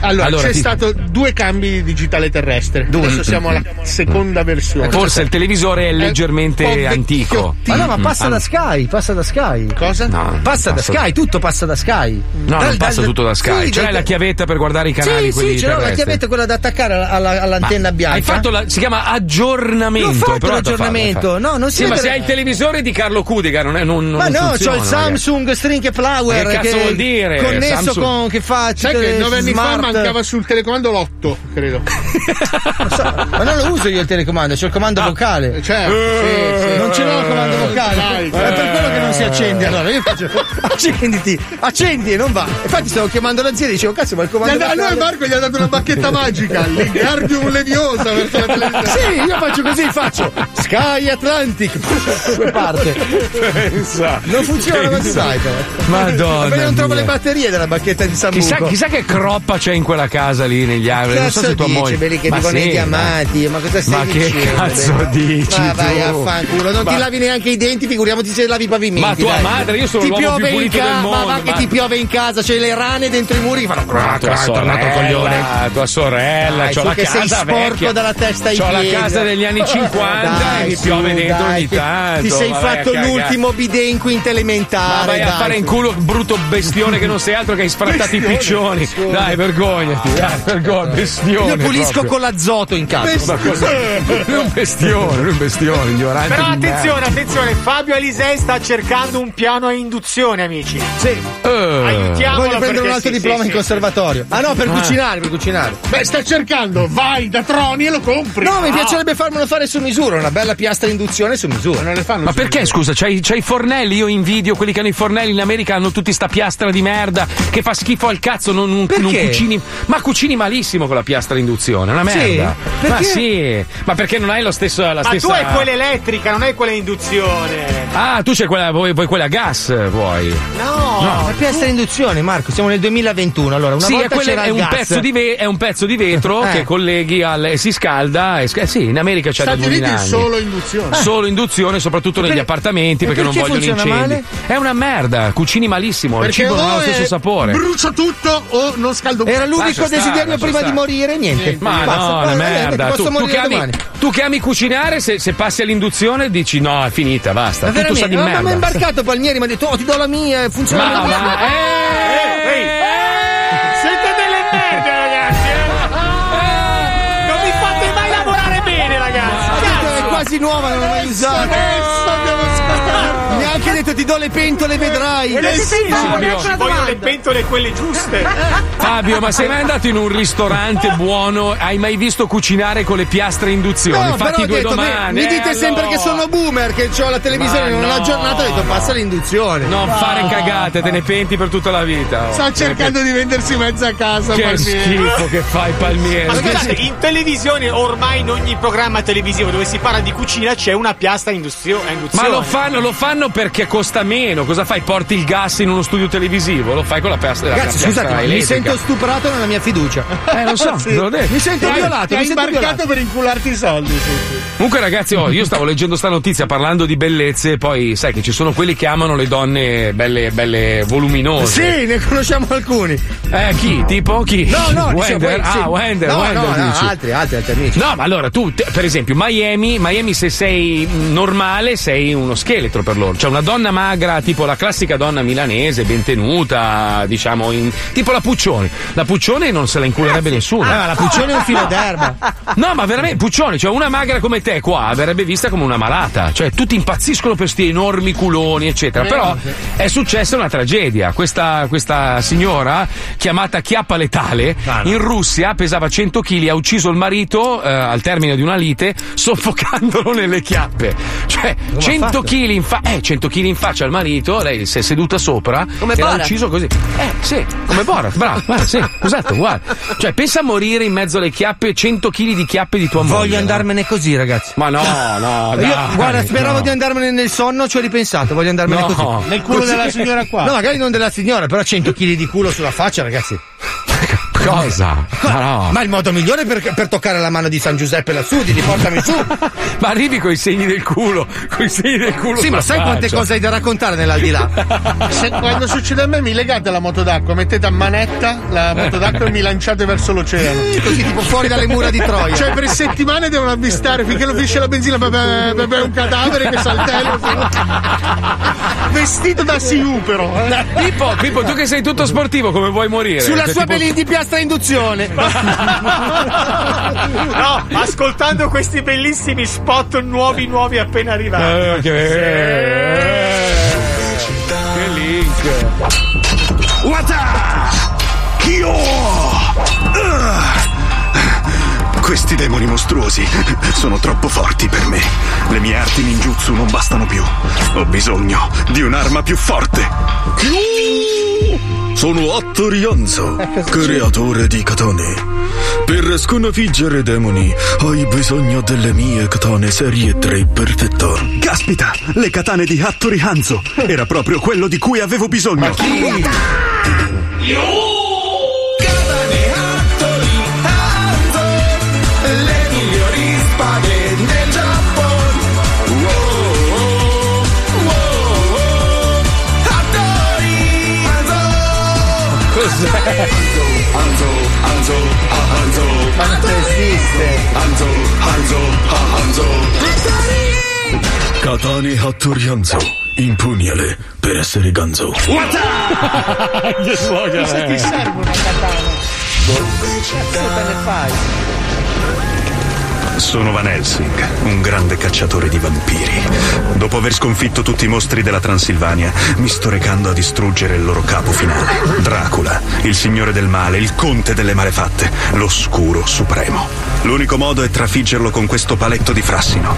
Allora, Allora, c'è ti- stato due cambi di digitale terrestre. Due. Adesso siamo alla seconda versione. Forse il televisore è È un leggermente po' antico. Ma no, ma Mm. passa Ah, da Sky, passa da Sky. Cosa? No, Passa da Sky, tutto passa da Sky. No, Dal- non passa dal- tutto da Sky. Sì, Ce l'hai dal- la chiavetta per guardare i canali Sì, quelli sì, ce l'ho la chiavetta quella da attaccare alla- alla- all'antenna Ma bianca. Hai fatto la, si chiama aggiornamento. Farlo, l'aggiornamento. No, non si Sì, ma se hai il televisore di Carlo Cudica non è non, non Ma no, c'ho il. Samsung String Flower che cazzo vuol dire? connesso Samsung? con che fa Sai che le nove anni fa smart- mancava sul telecomando l'otto, credo. Ma non lo uso io il telecomando, c'ho il comando vocale. certo, sì, sì. Non ce l'ho il comando vocale. Dai, è per quello che non si accende. Allora io faccio accenditi, accendi e non va. Infatti stavo chiamando la zia e dicevo cazzo, ma il comando vocale. lui Marco gli ha dato una bacchetta magica, l'Ingardium Leviosa verso la televisione. Sì, io faccio così, faccio Sky Atlantic. Due parte. Pensa. Non funziona Pensa. website. Madonna Ma non trovo le batterie della bacchetta di Sambuco. Chissà, chissà che croppa c'è in quella casa lì negli alberi. Non so se tua dici, moglie. quelli che Ma vivono sì, nei diamanti, ma cosa stai Ma che dicendo? cazzo bello? dici Ma vai a fanculo, non Ma- ti lavi neanche i denti, figuriamoci se lavi i pavimenti. Ma tua dai. madre, io sono ti l'uomo più in pulito del ca- Ma mondo, va che ma- ti piove in casa, c'è le rane dentro i muri che fanno. Ma tua "Crac, tornato coglione. sorella, tua sorella, Dai, c'ho la che sei casa sporco vecchia. dalla testa ai C'ho la piedi. casa degli anni 50 Dai, e mi piove dentro ogni che tanto. Ti sei ma fatto l'ultimo bidet in quinta elementare. Ma vai a fare in culo brutto bestione che non sei altro che hai sfrattato i piccioni. Dai, vergognati, dai, vergogna, bestione. Io pulisco proprio. con l'azoto in casa. Ma cosa? Lui è un bestione, lui è un bestione, ignorante. Però di attenzione, attenzione, Fabio Alisei sta cercando un piano a induzione, amici. Sì. Aiutiamolo Voglio prendere un altro sì, diploma sì, in sì. conservatorio. Ah no, per Ah. cucinare, per cucinare. Beh, sta cercando, vai da Troni e lo compri. No, mi Ah. piacerebbe farmelo fare su misura, una bella piastra a induzione su misura. Non le fanno Ma perché scusa, c'hai, c'hai i fornelli? Io invidio quelli che hanno i fornelli in America, hanno tutti sta piastra di merda che fa schifo al cazzo, non, non- Perché? Cucini. Ma cucini malissimo con la piastra induzione, è una Sì? merda. Ma Perché? sì, ma perché non hai lo stesso, la Ma stessa. tu hai quella elettrica, non hai quella induzione. Ah, tu c'hai quella, vuoi, vuoi quella a gas, vuoi? No, No, ma piastra induzione, Marco, siamo nel 2021. Allora, una sì, volta è, quella- c'era è il un gas. pezzo di ve- è un pezzo di vetro Eh. che colleghi al. e si scalda. E sc- eh sì, in America c'è da Stati Uniti 2000 anni. solo induzione. Solo induzione, soprattutto negli per- appartamenti e perché non perché vogliono incendi. male? È una merda, cucini malissimo, il Perché cibo non ha lo stesso sapore. brucia tutto o non scaldo Era l'unico desiderio prima stare. di morire, niente. Ma Basta, no, una merda. Posso Tu, tu morire che ami, domani. tu che ami cucinare, se, se passi all'induzione dici no, è finita, basta. Ma Tutto sa di veramente, ma mi ha merda. imbarcato Palmieri, mi ha detto, oh, ti do la mia, funziona Ma, bene. ma, eh, Ehi, siete delle merde, ragazzi. eh. Non mi fate mai lavorare bene, ragazzi. È quasi nuova, non l'ho mai usata. Detto ti do le pentole, vedrai. Eh sì, ci Fabio. voglio, le pentole quelle giuste. Fabio, ma sei mai andato in un ristorante buono? Hai mai visto cucinare con le piastre a induzione? No, Fatti due detto, domande. mi, mi eh, dite sempre allora. che sono boomer, che ho la televisione Ma non no. aggiornata, ho detto passa l'induzione. Non fare cagate, te ne penti per tutta la vita. oh. Sta cercando di vendersi mezza casa. Che Palmieri. schifo che fai, Palmieri. Ma scusate, in televisione, ormai in ogni programma televisivo dove si parla di cucina c'è una piastra induzione. Ma lo fanno, lo fanno perché costa meno. Cosa fai? Porti il gas in uno studio televisivo? Lo fai con la piastra. Ragazzi, la piastra scusate, ma mi sento stuprato nella mia fiducia. Eh, lo so, detto. Mi sento hai- violato, mi sento violato. per incularti i soldi. sì, sì. Comunque, ragazzi, oh, io stavo leggendo sta notizia parlando di bellezze. Poi, sai che ci sono quelli che amano le donne belle, belle voluminose. Sì, ne conosciamo alcuni. Eh, chi? Tipo? Chi? No, no, diciamo, Wender? sì. Ah, Wender, No, Wender no, no, dici. altri, altri, altri amici. No, ma allora tu, te- per esempio, Miami, Miami se sei normale sei uno scheletro per loro. Cioè una donna magra, tipo la classica donna milanese, ben tenuta, diciamo, in- tipo la Puccioni. La Puccioni non se la inculerebbe nessuno. Ma la Puccioni è un filo d'erba. No, ma veramente, Puccioni, cioè una magra come te qua verrebbe vista come una malata. Cioè tutti impazziscono per questi enormi culoni, eccetera. Però è successa una tragedia. Questa, questa signora, chiamata Chiappa Letale, in Russia pesava 100 kg, ha ucciso il marito eh, al termine di una lite, soffocandolo nelle chiappe. Cioè, 100 fatto? kg in fa- eh, 100 100 kg in faccia al marito, lei si è seduta sopra Come e l'ha Borat. ucciso così. Eh, sì, come Borat, bravo, guarda, sì, esatto, guarda. Cioè, pensa a morire in mezzo alle chiappe, 100 kg di chiappe di tua moglie. Voglio no? andarmene così, ragazzi. Ma no, no, Io, dai, guarda, speravo no. di andarmene nel sonno, ci ho ripensato, voglio andarmene No. così. Nel culo Così. della signora qua. No, magari non della signora, però 100 kg di culo sulla faccia, ragazzi. Cosa? Ma no. Ma il modo migliore per, per toccare la mano di San Giuseppe lassù, di portami su. Ma arrivi con i segni del culo, con i segni del culo. Sì, ma sai quante faccia. cose hai da raccontare nell'aldilà? Se, quando succede a me mi legate la moto d'acqua, mettete a manetta la moto d'acqua e mi lanciate verso l'oceano. Così tipo fuori dalle mura di Troia. Cioè per settimane devono avvistare finché non finisce la benzina, è un cadavere che saltella. Vestito da Siu però. eh. Pippo, Pippo, tu che sei tutto sportivo, come vuoi morire? Sulla Cioè, sua tipo- pelin di piastra a induzione. No, ascoltando questi bellissimi spot nuovi, nuovi appena arrivati. Eh, che- Che link. Wata! Kyo! Questi demoni mostruosi sono troppo forti per me. Le mie arti ninjutsu non bastano più. Ho bisogno di un'arma più forte. Sono Hattori Hanzo, creatore di katane. Per sconfiggere demoni hai bisogno delle mie katane serie 3 perfetta. Caspita, le katane di Hattori Hanzo! Era proprio quello di cui avevo bisogno. Ma chi? Le Cos'è? Hanzo, Hanzo, Hanzo. Non esiste. Hanzo, Hanzo, Hanzo. Katane Hattori Hanzo. Impugnale per essere ganzo. Che slogan Se è? ti serve una katana. Cazzo te ne fai? Sono Van Helsing, un grande cacciatore di vampiri. Dopo aver sconfitto tutti i mostri della Transilvania, mi sto recando a distruggere il loro capo finale. Dracula, il signore del male, il conte delle malefatte, l'oscuro supremo. L'unico modo è trafiggerlo con questo paletto di frassino.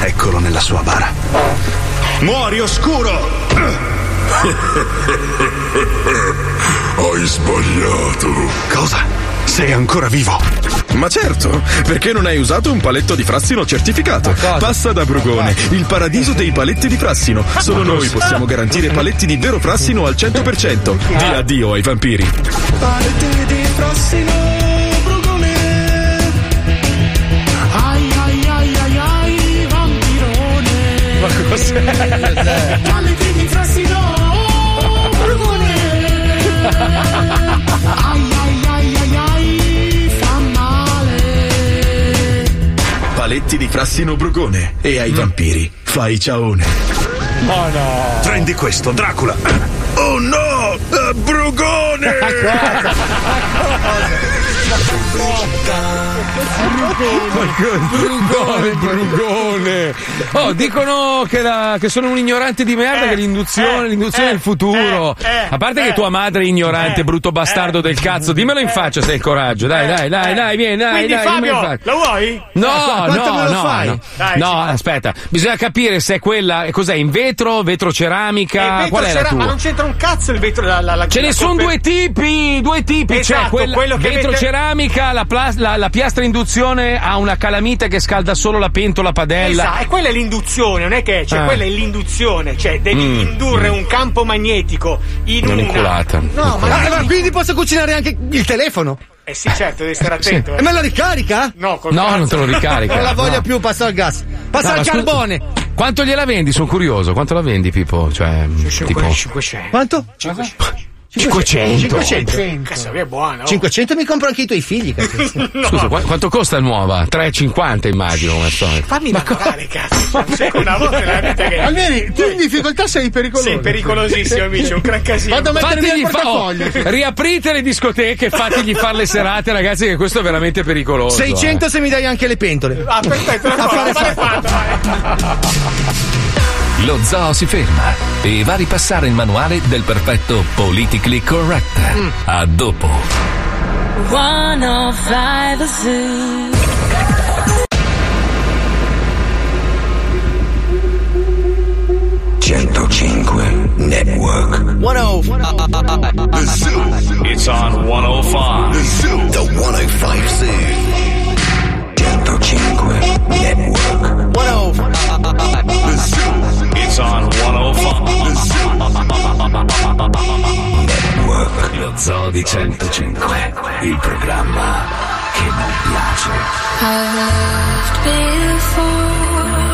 Eccolo nella sua bara. Muori, oscuro! Hai sbagliato. Cosa? Sei ancora vivo? Ma certo, perché non hai usato un paletto di frassino certificato? Passa da Brugone, il paradiso dei paletti di frassino. Solo noi possiamo garantire paletti di vero frassino al 100%. Di addio ai vampiri. Paletti di frassino brugone. Ai ai ai ai ai vampirone. Ma cos'è? Paletti di Paletti di frassino Brugone. E ai vampiri, fai ciaone. Ma no! Prendi questo, Dracula! Oh no! Eh, Brugone! Brugone, Brugone. Oh, dicono che, la- che sono un ignorante di merda, che l'induzione, l'induzione è il futuro. A parte che tua madre è ignorante, brutto bastardo del cazzo, dimmelo in faccia se hai il coraggio. Dai, dai, dai, dai, vieni, dai, Quindi dai, Fabio, lo vuoi? No, no, no, no. Dai, No, aspetta, bisogna capire se è quella, cos'è, in vetro, vetro ceramica, Eh, qual è la cera- Ma tua? non c'entra un cazzo il vetro. La, la, la, Ce ne sono due tipi, due tipi, Esatto, cioè quella quello che vetro mette- ceramica, la, plas- la- la piastra induzione ha una calamita che scalda solo la pentola padella. Esatto, e quella è l'induzione, non è che, cioè, Eh. quella è l'induzione, cioè devi Mm. indurre un campo magnetico in una. Un'inculata. No, ma Ah, ma quindi posso cucinare anche il telefono? Eh sì, certo, devi stare attento. E eh. me lo ricarica? No, No, non te lo ricarica. Non la voglio no. più, passa al gas. Passa No, al carbone. Quanto gliela vendi? Sono curioso. Quanto la vendi, Pippo? Cioè, tipo 500. Quanto? 500. 500. Cazzo, è buono. 500 mi compro anche i tuoi figli, cazzo. Scusa, qua- quanto costa nuova? 3,50 immagino come storia. Fammi lavorare, cazzo. Cioè, una volta nella vita che. Almeni, tu in difficoltà sei pericoloso. Sei pericolosissimo, amici, un gran casino. Vado a mettermi nel fa- oh, portafoglio. riaprite le discoteche e fatigli fare le serate, ragazzi, che questo è veramente pericoloso. 600 se mi dai anche le pentole. Ah, perfetto, affare fatto, vai. lo zoo si ferma e va a ripassare il manuale del perfetto Politically Correct. Mm. A dopo. 105 Zoo. Network. 105. Uh, uh, uh, the Zoo. It's on 105. The Zoo. The 105 Zoo. 105 Network. 105. The Zoo. It's on 105. The Zoo. Network. Lo Zoo di 105. Il programma che non piace. I've loved before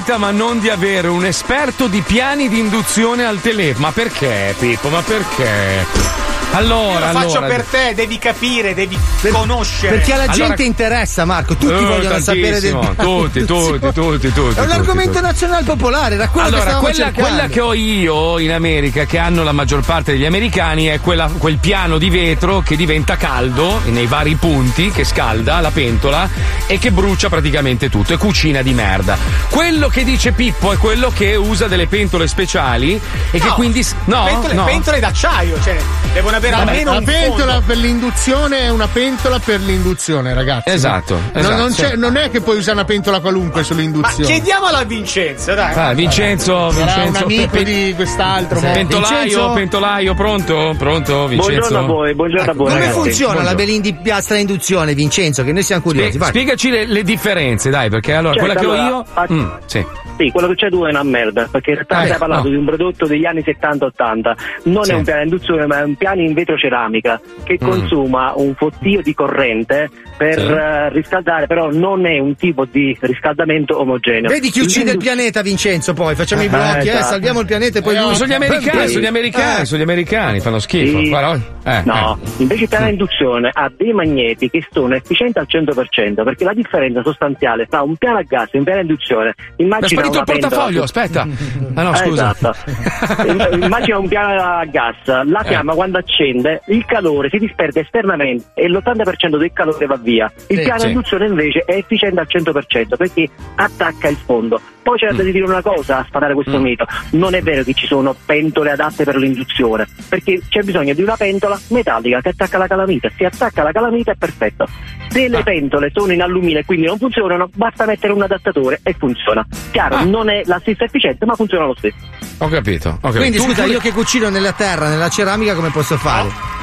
vita, ma non di avere un esperto di piani di induzione al telefono. Ma perché, Pippo? Ma perché? Allora, Io lo faccio allora. per te, devi capire, devi conoscere. Perché alla Allora- gente interessa, Marco. Tutti Eh, vogliono sapere del. Tutti, tutti, tutti, tutti. È un argomento tutti. nazionale popolare, era quello che Allora, stavamo quella, cercando. quella che ho io in America, che hanno la maggior parte degli americani, è quella- quel piano di vetro che diventa caldo nei vari punti, che scalda la pentola e che brucia praticamente tutto. È cucina di merda. Quello che dice Pippo è quello che usa delle pentole speciali e che No, quindi. No, pentole, no. pentole d'acciaio, cioè devono avere Vabbè, almeno la un pentola fondo. per l'induzione è una pentola per l'induzione, ragazzi. Esatto, Non- esatto, non, c'è- sì. non è che puoi usare una pentola qualunque Ma sull'induzione. chiediamola a Vincenzo, dai. Ah, Vincenzo, Sarà Vincenzo. un amico pe- di quest'altro. mo. Pentolaio, Vincenzo? pentolaio, pronto? Pronto, Vincenzo? Buongiorno a voi, buongiorno a voi. Come ragazzi. funziona la Buongiorno. Belin di piastra induzione, Vincenzo? Che noi siamo curiosi. Spie- spiegaci le, le differenze, dai, perché allora Certo, quella che allora, ho io. fa- Mm, sì. Sì, quello che c'è tu è una merda, perché in realtà Eh, stai parlando no. di un prodotto degli anni 70-80, non Sì. è un piano induzione ma è un piano in vetroceramica che Mm. consuma un fottio di corrente per Sì. eh, riscaldare, però non è un tipo di riscaldamento omogeneo. Vedi chi uccide il L'indus- pianeta, Vincenzo, poi facciamo i Eh, blocchi, eh, esatto. salviamo il pianeta e poi No, lui- sono gli americani, Eh, sono gli americani, eh. sono gli americani, fanno schifo. Sì. Guarda, eh, no, invece il piano a induzione ha dei magneti che sono efficienti al 100%, perché la differenza sostanziale tra un piano a gas e un piano a induzione, immagina il portafoglio, aspetta. Ah no, Eh, scusa. esatto. Im- Immagina un piano a gas, la Eh. fiamma quando accende, il calore si disperde esternamente e l'80% del calore va via. Il Sì, piano a induzione invece è efficiente al 100% perché attacca il fondo. Poi c'è da dire una cosa a sfatare questo Mm. mito: non è vero che ci sono pentole adatte per l'induzione, perché c'è bisogno di una pentola metallica che attacca la calamita. Se attacca la calamita è perfetto. Se Ah. le pentole sono in alluminio e quindi non funzionano, basta mettere un adattatore e funziona. Chiaro, Ah. non è la stessa efficienza, ma funziona lo stesso. Ho capito. ho capito. Quindi Tu- scusa, tu- io che cucino nella terra, nella ceramica, come posso fare?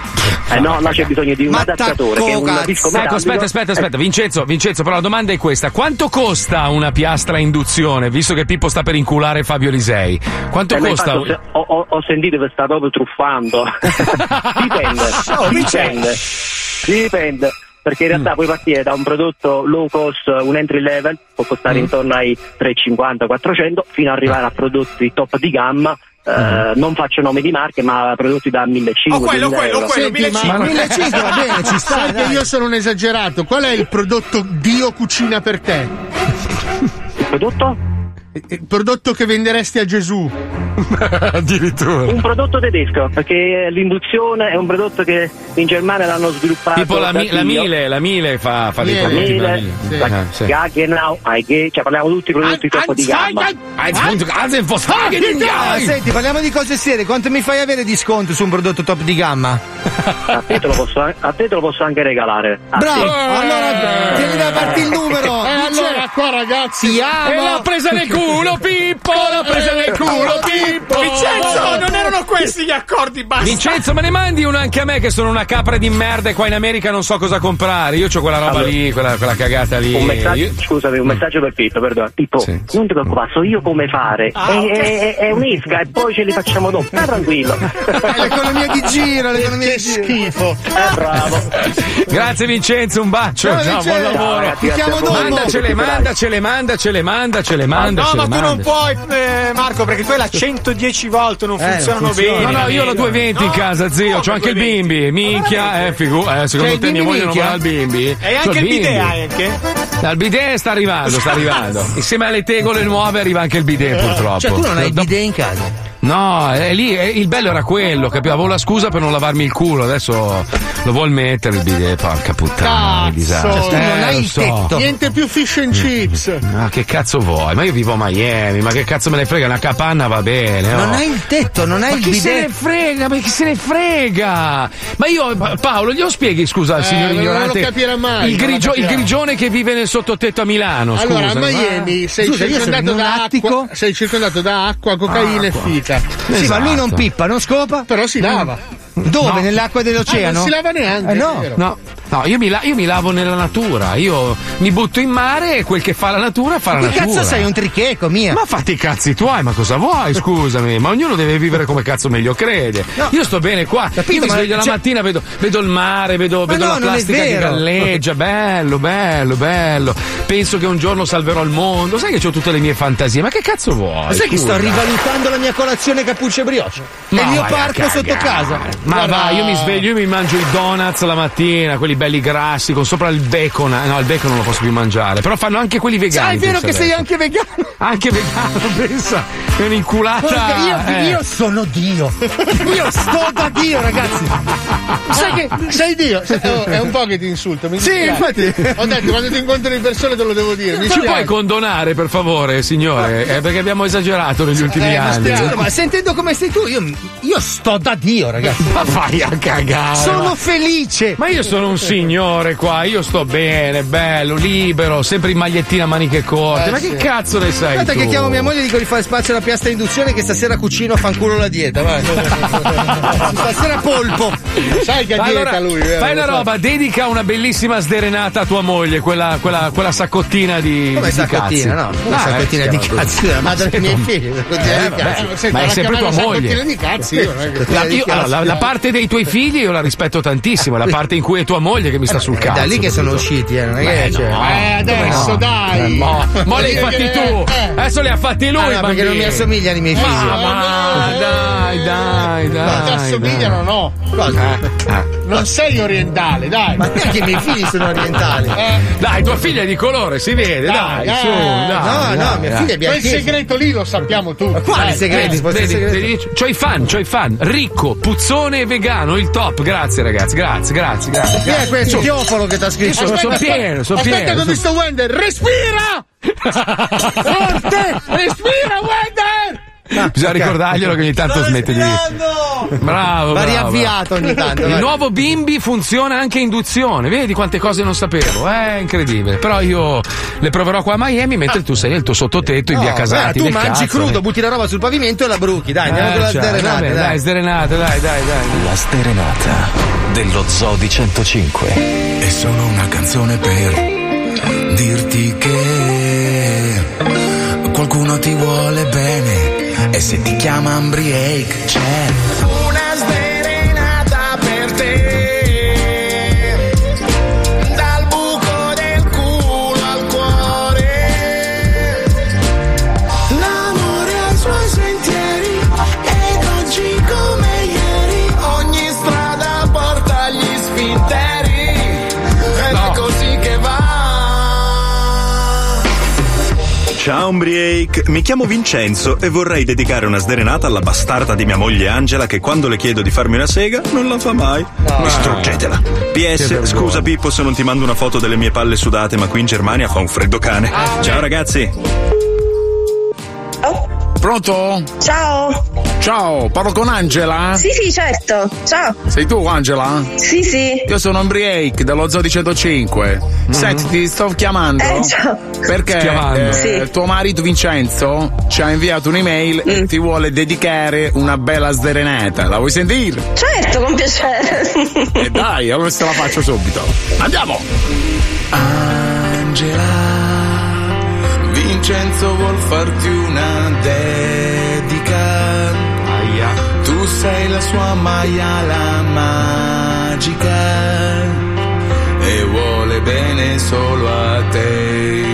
Eh no, là c'è bisogno di un Ma adattatore che è un disco. Ecco, aspetta, aspetta, aspetta, Vincenzo, Vincenzo, però la domanda è questa: quanto costa una piastra induzione? Visto che Pippo sta per inculare Fabio Lisei, quanto Eh, costa? infatti ho, ho- ho sentito che sta proprio truffando. dipende, Oh, dipende, dipende. Perché in Mm. realtà puoi partire da un prodotto low cost, un entry level, può costare Mm. intorno ai 350-400, fino ad arrivare a prodotti top di gamma eh, non faccio nome di marche, ma prodotti da 1500 euro. Senti, ma 1500 va bene, ci sta, Sai che io sono un esagerato. Qual è il prodotto Dio cucina per te? Il prodotto? Il prodotto che venderesti a Gesù. Addirittura. Un prodotto tedesco, perché l'induzione è un prodotto che in Germania l'hanno sviluppato. Tipo la, mi- la. Mile, la Mile fa, fa dei La prodotti Miele, bravi. la Eh, sì. Gaggenau, cioè parliamo tutti di prodotti top di gamma. Ah, Senti, parliamo di cose serie. Quanto mi fai avere di sconto su un prodotto top di gamma? A te te lo posso, a te te lo posso anche regalare. A Bravo! te. Allora, tieni da parte il numero. Eh, allora, qua ragazzi. Ti amo. E l'ha presa nel culo, Pippo! L'ha presa nel culo, Pippo! Vincenzo, non erano questi gli accordi, basta. Vincenzo, me ne mandi uno anche a me che sono una capra di merda e qua in America non so cosa comprare. Io ho quella roba Allora. lì, quella, quella cagata lì. Un messaggio, Io- scusami, un messaggio per Pippo, perdono. Pippo, non ti preoccupare, so io come fare. Ah, è, ok. è- è un'isca e poi ce li facciamo dopo. Stai tranquillo. L'economia di giro, l'economia di giro. schifo. Eh, bravo. Grazie Vincenzo, un bacio. Ciao, Ciao, buon Vincenzo. lavoro. Ciao, Ti chiamo dopo. Mandacele, mandacele, mandacele, mandacele, mandacele. Ma tu non puoi, eh, Marco, perché tu hai la 110 volte, non Eh, funzionano funziona. bene. No, no, io ho la 220 in casa, zio. C'ho anche il bimbi. Minchia, eh, figu- eh, secondo Cioè, te il mia moglie non va al bimbi? E C'ho anche il bimbi. bidet hai anche? No, il bidet sta arrivando, sta arrivando. Insieme alle tegole nuove arriva anche il bidet, purtroppo. Cioè, tu non hai il bidet in casa? No, è lì, è- il bello era quello, capivo? Avevo la scusa per non lavarmi il culo, adesso lo vuol mettere il bidet, porca puttana, che disastro. Cazzo. Tu non Eh, hai il so. tetto. Niente più fish and chips. Ma che cazzo vuoi? Ma io vivo a Miami, ma che cazzo me ne frega? Una capanna va bene. Non hai il tetto, non hai Ma il chi se ne bidet. frega? Ma chi se ne frega? Ma io, Pa- Paolo, glielo spieghi, scusa, al Eh, signor non lo ignorante. capirà mai, Il, grigio- il capirà. grigione che vive nel sottotetto a Milano. Allora, scusa. a Miami sei, Scusa, circondato da attico. acqua, sei circondato da acqua, cocaina e fica. Sì, ma lui non Esatto. pippa, non scopa? Però si lava. Dove? No. Nell'acqua dell'oceano? Ah, non si lava neanche, Eh, no. è vero. No, no, io mi, la- io mi lavo nella natura. Io mi butto in mare e quel che fa la natura fa la Che natura. cazzo sei un tricheco, mia? Ma fatti i cazzi tuoi, ma cosa vuoi? Scusami, ma ognuno deve vivere come cazzo meglio crede. Io sto bene qua. Capito, io mi ma sveglio la cioè- mattina, vedo, vedo il mare, vedo, Ma vedo no, la plastica che galleggia. Bello, bello, bello. Penso che un giorno salverò il mondo. Sai che ho tutte le mie fantasie, ma che cazzo vuoi? Ma sai che sto Scusa. rivalutando la mia colazione cappuccio e brioche? Ma il mio vai parco sotto casa. Ma Guarda- va, io mi sveglio, io mi mangio i donuts la mattina, quelli belli grassi, con sopra il bacon. Eh, No, il bacon non lo posso più mangiare. Però fanno anche quelli vegani. Sai, è vero che sei anche vegano. Anche vegano, pensa. È un'inculata. Io, eh. io sono Dio. Io sto da Dio, ragazzi. Sai che sei Dio? Oh, è un po' che ti insulto. Mi Sì, dispiace. infatti. Ho detto, quando ti incontro in persona te lo devo dire. Mi Ci puoi condonare, per favore, signore? Eh, perché abbiamo esagerato negli ultimi Eh, anni. ma sentendo come sei tu, io, io sto da Dio, ragazzi. Ma fai a cagare. Sono ma- felice. Ma io sono un signore qua, io sto bene, bello, libero, sempre in magliettina maniche corte. Eh, ma sì. che cazzo ne sai? Aspetta tu? che chiamo mia moglie e dico di fare spazio alla piastra induzione che stasera cucino a fanculo la dieta, vai. stasera polpo. Sai che Allora, dieta lui, vero? fai una so. roba, dedica una bellissima sderenata a tua moglie, quella, quella, quella saccottina di. Come di saccottina, cazzi. no? Una Ah, sacottina eh, di cazzo, la madre dei miei figli. Eh, ma è sempre tua moglie. di cazzi, io La, di io- cazzo, allora, la, la eh. parte dei tuoi figli io la rispetto tantissimo, la parte in cui è tua moglie che mi sta sul È cazzo. da lì che sono usciti, eh, non è che cioè. no. Eh, adesso, No. dai. Eh, mo, mo li hai fatti tu. Eh. Adesso li ha fatti lui. Ah, no, perché non mi assomigliano i miei figli. Ma, ma, dai, dai, Non ti dai. assomigliano, no. Dai. Eh, Non sei orientale, dai. Ma neanche i miei figli sono orientali. Eh, Dai, tua figlia è di colore, si vede, dai, Dai, su, eh. dai. No, dai, no, mia dai. figlia è quel bianchissima. segreto lì lo sappiamo tutti. Quali Dai. segreti? Eh, c'ho i fan, c'ho i fan. Ricco, puzzone e vegano, il top. Grazie, ragazzi, grazie, grazie, grazie. È questo Teofolo che ti ha scritto? sono, sono pieno, sono Aspetta pieno. che ho visto Wender, respira! Forte! Respira, Wender! Bisogna ricordarglielo che ogni tanto smette di. Bravo, Va bravo, riavviato ogni tanto. Il vai. nuovo bimbi funziona anche induzione, vedi quante cose non sapevo, è incredibile. Però io le proverò qua a Miami mentre tu sei nel tuo sottotetto in No, via Casati. guarda, tu mangi cazzo, crudo, eh. butti la roba sul pavimento e la bruchi. Dai, andiamo Eh, con la cioè, sderenata. vabbè, dai. dai, sderenata, dai, dai, dai. La Sterenata dello Zoo di 105. È solo una canzone per dirti che qualcuno ti vuole bene e se ti chiama Ambriake c'è una sderenata Ciao Umbriake, mi chiamo Vincenzo e vorrei dedicare una sdrenata alla bastarda di mia moglie Angela che quando le chiedo di farmi una sega non la fa mai. Distruggetela. PS, scusa Pippo se non ti mando una foto delle mie palle sudate, ma qui in Germania fa un freddo cane. Ciao ragazzi. Pronto? Ciao. Ciao, parlo con Angela? Sì, sì, certo. Ciao. Sei tu Angela? Sì, sì. Io sono Umbriake dello Zoo di 105. Senti, ti sto chiamando. Eh, ciao. Perché Chiamando. eh, Sì. tuo marito Vincenzo ci ha inviato un'email Mm. e ti vuole dedicare una bella sderenata. La vuoi sentire? Certo, con piacere. E dai, allora te la faccio subito. Andiamo! Angela, Vincenzo vuol farti una dedica. Sei la sua maiala magica e vuole bene solo a te.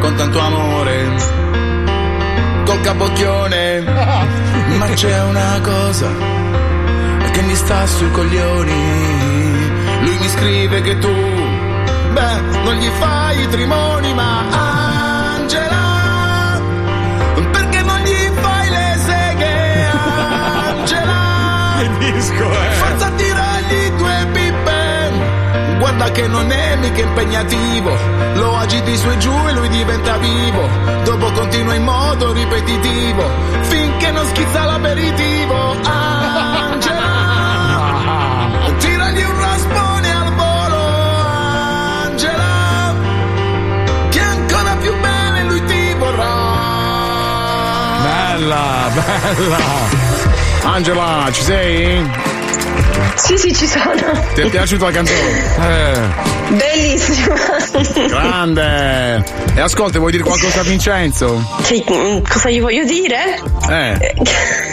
Con tanto amore, col capocchione. Ma c'è una cosa che mi sta sui coglioni. Lui mi scrive che tu, beh, non gli fai i trimoni, ma Disco è? Forza tirargli due pippe, guarda che non è mica impegnativo, lo agiti su e giù e lui diventa vivo, dopo continua in modo ripetitivo, finché non schizza l'aperitivo, Angela. Tiragli un raspone al volo, Angela, che ancora più bene lui ti vorrà. Bella, bella! Angela, ci sei? Sì, sì, ci sono. Ti è piaciuta la canzone? Eh. Bellissima. Grande! E ascolta, vuoi dire qualcosa a Vincenzo? Sì, mm, cosa gli voglio dire? Eh.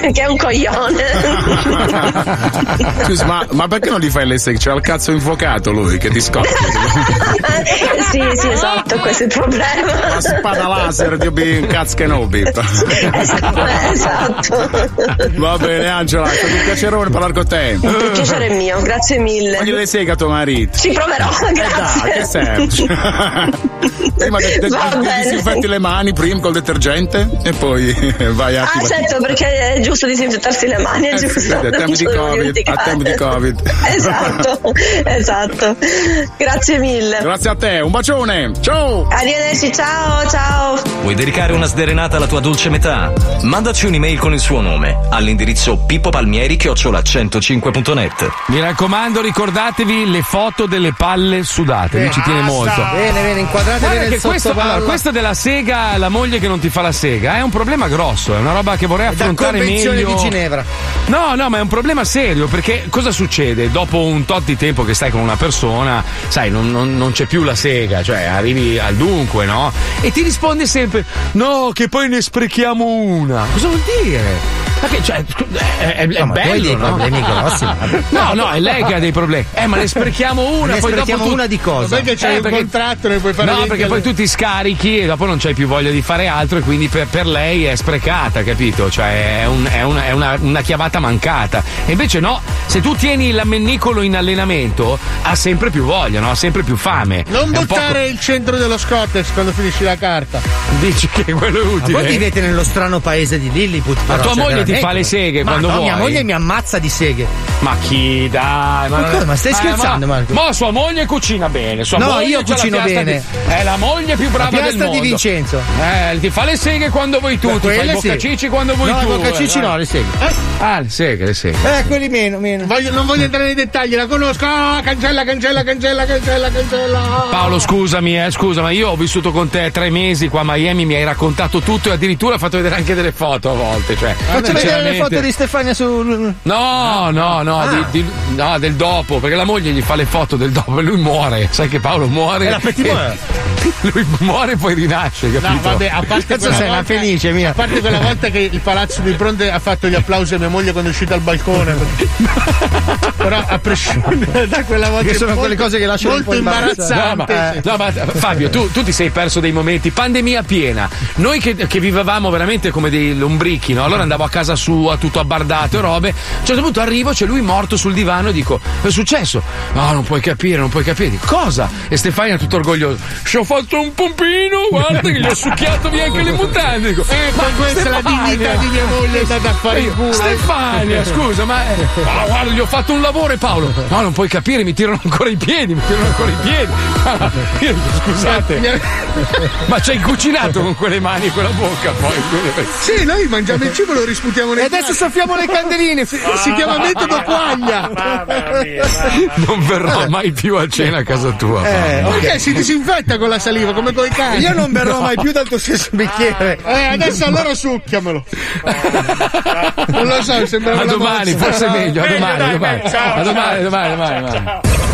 che è un coglione. Scusa, ma, ma perché non gli fai l'essere? C'ha il cazzo infuocato lui che ti scoppia. sì, sì, esatto, questo è il problema. La spada laser di Obi Cazzo Kenobi. esatto. Va bene, Angela, è stato un piacerone parlare con te. Il piacere è mio, grazie mille. Voglio le seghe a tuo marito. Ci proverò, Eh grazie. dai, che serve? prima de- de- Va de- bene. disinfetti le mani prima col detergente e poi vai a Ah, certo, perché è giusto disinfettarsi le mani, è giusto. a tempo di Covid, a tempo di Covid. Esatto, esatto. Grazie mille. Grazie a te, un bacione. Ciao. Arrivederci, ciao, ciao. Vuoi dedicare una sderenata alla tua dolce metà? Mandaci un'email con il suo nome all'indirizzo pippopalmieri-105.net. Mi raccomando, ricordatevi le foto delle palle sudate, mi ci tiene molto. Bene, bene, inquadrate Guarda che questo, allora, questo della sega, la moglie che non ti fa la sega, è un problema grosso, è una roba che vorrei da affrontare convenzione meglio. di Ginevra. No, no, ma è un problema serio perché cosa succede? Dopo un tot di tempo che stai con una persona, sai, non, non- non c'è più la sega, cioè arrivi al dunque, no? E ti risponde sempre: No, che poi ne sprechiamo una. Cosa vuol dire? Ma che, cioè, è, è, è No, ma tu hai bello, dei no? problemi grossi. No, no, è lei che ha dei problemi. Eh, ma ne sprechiamo una, Ne poi sprechiamo dopo tu- una di cosa? Perché c'hai Eh, un perché- contratto, ne puoi fare No, 20 perché poi tu ti scarichi e dopo non c'hai più voglia di fare altro e quindi per, per lei è sprecata, capito? Cioè è, un- è una, è una- una chiavata mancata. E invece no, se tu tieni l'ammennicolo in allenamento ha sempre più voglia, no? Ha sempre più fame. Non È buttare il centro dello Scottex quando finisci la carta. po'- Dici che quello è Ma utile. voi vivete nello strano paese di Lilliput. Ma però, tua cioè, moglie ti veramente. fa le seghe Ma quando vuoi? mia moglie mi ammazza di seghe. Ma chi dai? Ma, Ma cosa, ma stai Eh, scherzando, ma, Marco? Ma sua moglie cucina bene. Sua No, io cucino bene. di- È la moglie più brava La del mondo. di Vincenzo. Eh, ti fa le seghe quando vuoi tu, ti fa i Quelle sì. quando vuoi No, tu. i boccacicci eh, no, le seghe. Ah, le seghe, le seghe. Eh, quelli meno, meno. Voglio- non voglio entrare nei dettagli, la conosco. Ah, cancella, cancella, cancella, cancella, cancella. Paolo, scusami, eh, scusa, ma io ho vissuto con te tre mesi qua a Miami, mi hai raccontato tutto e addirittura ho fatto vedere anche delle foto a volte. Cioè, Faccio vedere le foto di Stefania su. No, no, no, Ah. di- di- no, del dopo, perché la moglie gli fa le foto del dopo e lui muore. Sai che Paolo muore. E- mort. Lui muore e poi rinasce, capito? No, vabbè, a parte Cazzo quella volta, felice, mia. A parte quella volta che il palazzo di Fronte ha fatto gli applausi a mia moglie quando è uscita al balcone. Però a prescindere da quella volta. Che sono molto- quelle cose che lasciano molto imbarazzante. No, ma, no, ma, Fabio, tu, tu ti sei perso dei momenti, pandemia piena. Noi che, che vivevamo veramente come dei lombrichi, no? Allora andavo a casa sua, tutto abbardato e robe. A un certo punto arrivo, c'è lui lui morto sul divano e dico: Che è successo? No, non puoi capire, non puoi capire. Dico, cosa? E Stefania tutto orgoglioso. Ci ho fatto un pompino, guarda che gli ho succhiato via anche le mutande. Dico, Ecco, "Ma questa è la Stefania!" dignità di mia moglie, è andata a fare il culo. Stefania, scusa, ma eh, ma guarda, gli ho fatto un lavoro, Paolo. No, non puoi capire, mi tirano ancora i piedi, mi tirano ancora i piedi. Ah, io scusate, ma ci hai cucinato con quelle mani e quella bocca poi. Sì, noi mangiamo il cibo e lo risputiamo nei E adesso soffiamo le candeline. Si, si chiama metodo quaglia. Non verrò mai più a cena a casa tua. Paolo. Perché si disinfetta con la saliva come con i cani? Io non berrò mai più dal tuo stesso bicchiere. Eh, adesso allora succhiamelo. Non lo so, sembra una domani, mozza. forse è meglio, a domani, domani. meglio. Ciao, A domani, ciao, domani, domani, domani.